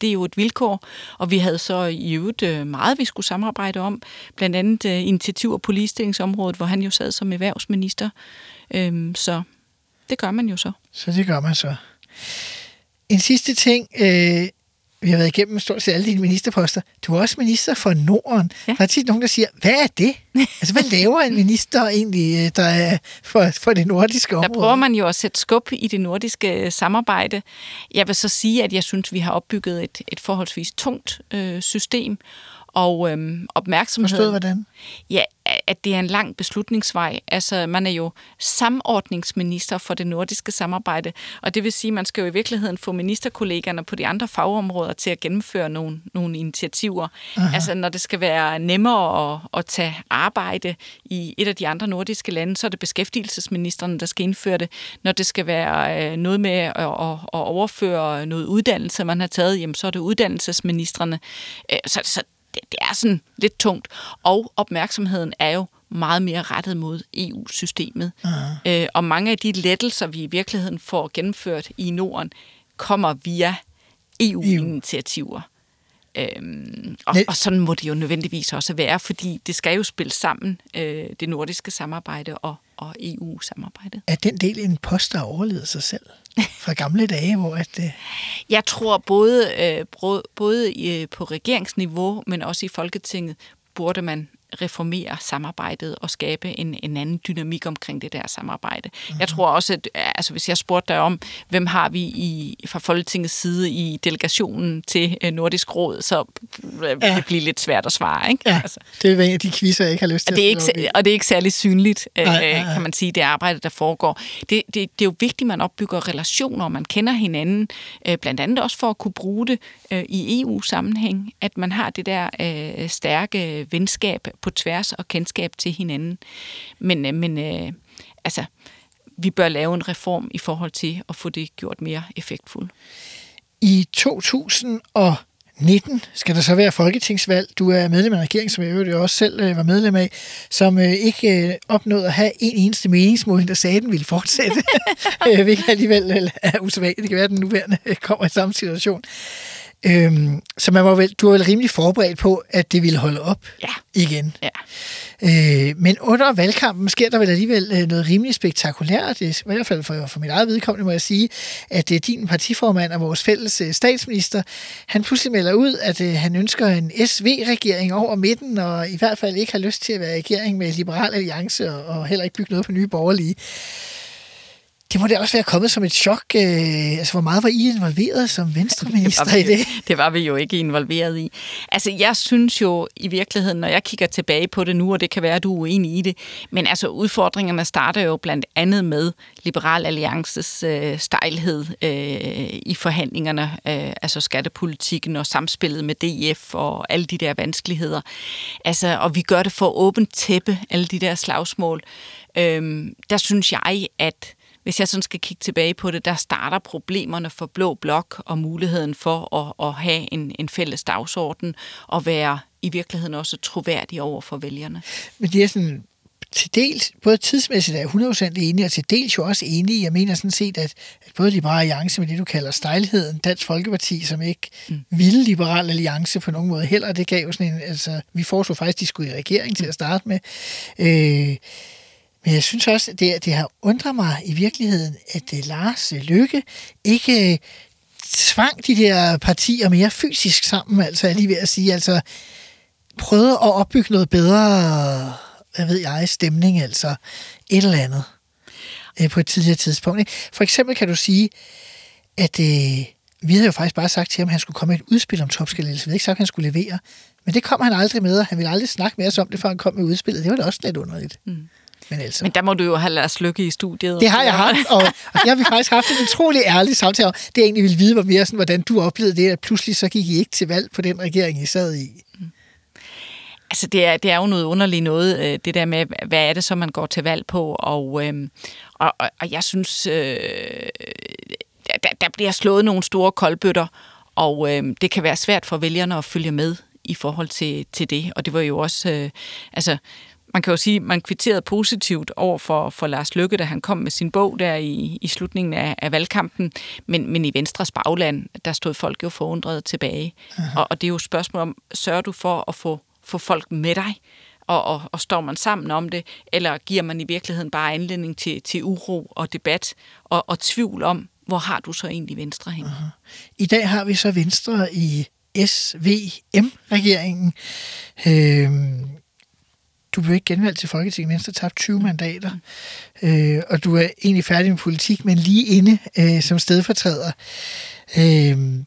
det er jo et vilkår, og vi havde så i øvrigt øh, meget, vi skulle samarbejde om, blandt andet øh, initiativer på ligestillingsområdet, hvor han jo sad som erhvervsminister. Øh, så det gør man jo så. Så det gør man så. En sidste ting. Øh, vi har været igennem stort set alle dine ministerposter. Du er også minister for Norden. Ja. Der er tit nogen, der siger, hvad er det? altså, hvad laver en minister egentlig, øh, der er for, for det nordiske område? Der prøver man jo at sætte skub i det nordiske samarbejde. Jeg vil så sige, at jeg synes, vi har opbygget et, et forholdsvis tungt øh, system, og øhm, opmærksomhed... Forstået hvordan? Ja, at det er en lang beslutningsvej. Altså, man er jo samordningsminister for det nordiske samarbejde, og det vil sige, at man skal jo i virkeligheden få ministerkollegerne på de andre fagområder til at gennemføre nogle, nogle initiativer. Aha. Altså, når det skal være nemmere at, at tage arbejde i et af de andre nordiske lande, så er det beskæftigelsesministeren, der skal indføre det. Når det skal være øh, noget med at, at, overføre noget uddannelse, man har taget, jamen, så er det uddannelsesministerne. Øh, så, så det, det er sådan lidt tungt. Og opmærksomheden er jo meget mere rettet mod EU-systemet. Uh-huh. Øh, og mange af de lettelser, vi i virkeligheden får gennemført i Norden, kommer via EU-initiativer. Øhm, og, og sådan må det jo nødvendigvis også være, fordi det skal jo spille sammen, øh, det nordiske samarbejde og, og EU-samarbejdet. Er den del en post, der overlevet sig selv fra gamle dage, hvor at... Øh... Jeg tror både, øh, både øh, på regeringsniveau, men også i Folketinget, burde man reformere samarbejdet og skabe en, en anden dynamik omkring det der samarbejde. Uh-huh. Jeg tror også, at altså, hvis jeg spurgte dig om, hvem har vi i, fra Folketingets side i delegationen til uh, Nordisk Råd, så ja. det bliver lidt svært at svare. Ikke? Ja, altså. det er en af de quizzer, jeg ikke har lyst til det er at ikke, Og det er ikke særlig synligt, nej, nej, nej. kan man sige, det arbejde, der foregår. Det, det, det er jo vigtigt, at man opbygger relationer, og man kender hinanden, blandt andet også for at kunne bruge det i EU-sammenhæng, at man har det der stærke venskab på tværs og kendskab til hinanden. Men, øh, men øh, altså, vi bør lave en reform i forhold til at få det gjort mere effektfuldt. I 2019 skal der så være folketingsvalg. Du er medlem af en regering, som jeg øvrigt også selv øh, var medlem af, som øh, ikke opnåede at have en eneste meningsmåling, der sagde, at den ville fortsætte. [LAUGHS] hvilket alligevel er usædvanligt. Det kan være, at den nuværende kommer i samme situation. Øhm, så man var vel, du var vel rimelig forberedt på, at det ville holde op ja. igen. Ja. Øh, men under valgkampen sker der vel alligevel øh, noget rimelig spektakulært. Det, I hvert fald for, for mit eget vedkommende må jeg sige, at det er din partiformand og vores fælles øh, statsminister, han pludselig melder ud, at øh, han ønsker en SV-regering over midten, og i hvert fald ikke har lyst til at være regering med Liberal Alliance, og, og heller ikke bygge noget på nye borgerlige. Det må da også være kommet som et chok. Øh, altså, hvor meget var I involveret som venstreminister det i [LAUGHS] det? Det var vi jo ikke involveret i. Altså, jeg synes jo i virkeligheden, når jeg kigger tilbage på det nu, og det kan være, at du er uenig i det, men altså, udfordringerne starter jo blandt andet med Liberal Alliances øh, stejlhed øh, i forhandlingerne, øh, altså skattepolitikken og samspillet med DF og alle de der vanskeligheder. Altså, og vi gør det for åbent tæppe, alle de der slagsmål. Øh, der synes jeg, at hvis jeg sådan skal kigge tilbage på det, der starter problemerne for Blå Blok og muligheden for at, at have en, en fælles dagsorden og være i virkeligheden også troværdig over for vælgerne. Men det er sådan til dels, både tidsmæssigt er jeg 100% enig, og til dels jo også enig. Jeg mener sådan set, at, at både Liberal Alliance med det, du kalder stejlheden, Dansk Folkeparti, som ikke mm. ville Liberal Alliance på nogen måde heller, det gav jo sådan en, altså, vi foreslog faktisk, at de skulle i regering til at starte med. Øh, men jeg synes også, at det, det har undret mig i virkeligheden, at uh, Lars øh, Lykke ikke uh, tvang de der partier mere fysisk sammen, altså jeg lige ved at sige, altså prøvede at opbygge noget bedre hvad ved jeg, stemning, altså et eller andet uh, på et tidligere tidspunkt. Ikke? For eksempel kan du sige, at øh, vi havde jo faktisk bare sagt til ham, at han skulle komme med et udspil om topskalægelse. Vi havde ikke sagt, at han skulle levere. Men det kom han aldrig med, og han ville aldrig snakke mere om det, før han kom med udspillet. Det var da også lidt underligt. Mm. Men, altså. Men der må du jo have Lars Lykke i studiet. Det har jeg haft, og, og det har vi faktisk haft en utrolig ærlig samtale om. Det jeg egentlig ville vide, var mere sådan, hvordan du oplevede det, at pludselig så gik I ikke til valg på den regering, I sad i. Mm. Altså, det er, det er jo noget underligt noget, øh, det der med, hvad er det så, man går til valg på, og, øhm, og, og, og jeg synes, øh, der, der bliver slået nogle store koldbøtter, og øh, det kan være svært for vælgerne at følge med i forhold til, til det, og det var jo også, øh, altså, man kan jo sige, man kvitterede positivt over for, for Lars Lykke, da han kom med sin bog der i, i slutningen af, af valgkampen, men, men i Venstres bagland, der stod folk jo forundret tilbage. Og, og det er jo et spørgsmål om, sørger du for at få få folk med dig, og, og, og står man sammen om det, eller giver man i virkeligheden bare anledning til, til uro og debat og, og tvivl om, hvor har du så egentlig Venstre hen? I dag har vi så Venstre i SVM-regeringen. Øhm, du blev ikke genvalgt til Folketinget, mens du tabte 20 mandater, øh, og du er egentlig færdig med politik, men lige inde øh, som stedfortræder. Øh,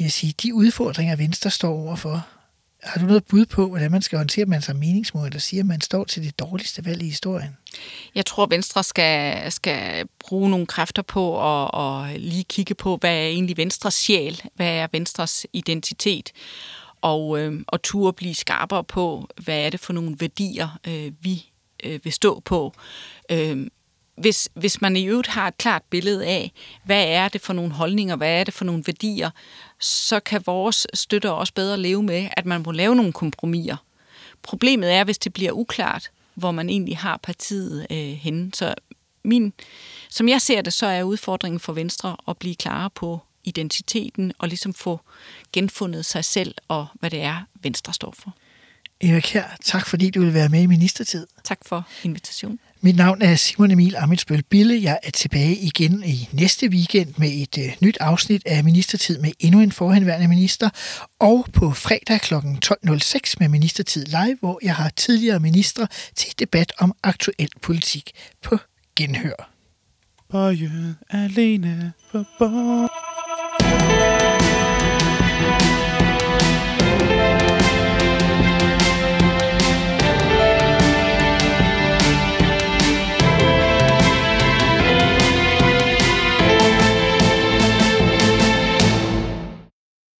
jeg siger, de udfordringer, Venstre står overfor, har du noget bud på, hvordan man skal håndtere, at man som meningsmål, der siger, at man står til det dårligste valg i historien? Jeg tror, Venstre skal, skal bruge nogle kræfter på at, at lige kigge på, hvad er egentlig Venstres sjæl? Hvad er Venstres identitet? Og, øh, og turde blive skarpere på, hvad er det for nogle værdier, øh, vi øh, vil stå på. Øh, hvis, hvis man i øvrigt har et klart billede af, hvad er det for nogle holdninger, hvad er det for nogle værdier, så kan vores støtter også bedre leve med, at man må lave nogle kompromiser. Problemet er, hvis det bliver uklart, hvor man egentlig har partiet øh, henne. Så min, som jeg ser det, så er udfordringen for Venstre at blive klarere på identiteten og ligesom få genfundet sig selv og hvad det er, Venstre står for. Eva Kjær, tak fordi du vil være med i Ministertid. Tak for invitationen. Mit navn er Simon Emil Amitsbøl Bille. Jeg er tilbage igen i næste weekend med et øh, nyt afsnit af Ministertid med endnu en forhenværende minister. Og på fredag kl. 12.06 med Ministertid Live, hvor jeg har tidligere ministre til debat om aktuel politik på genhør. Bøjen alene på borg. Música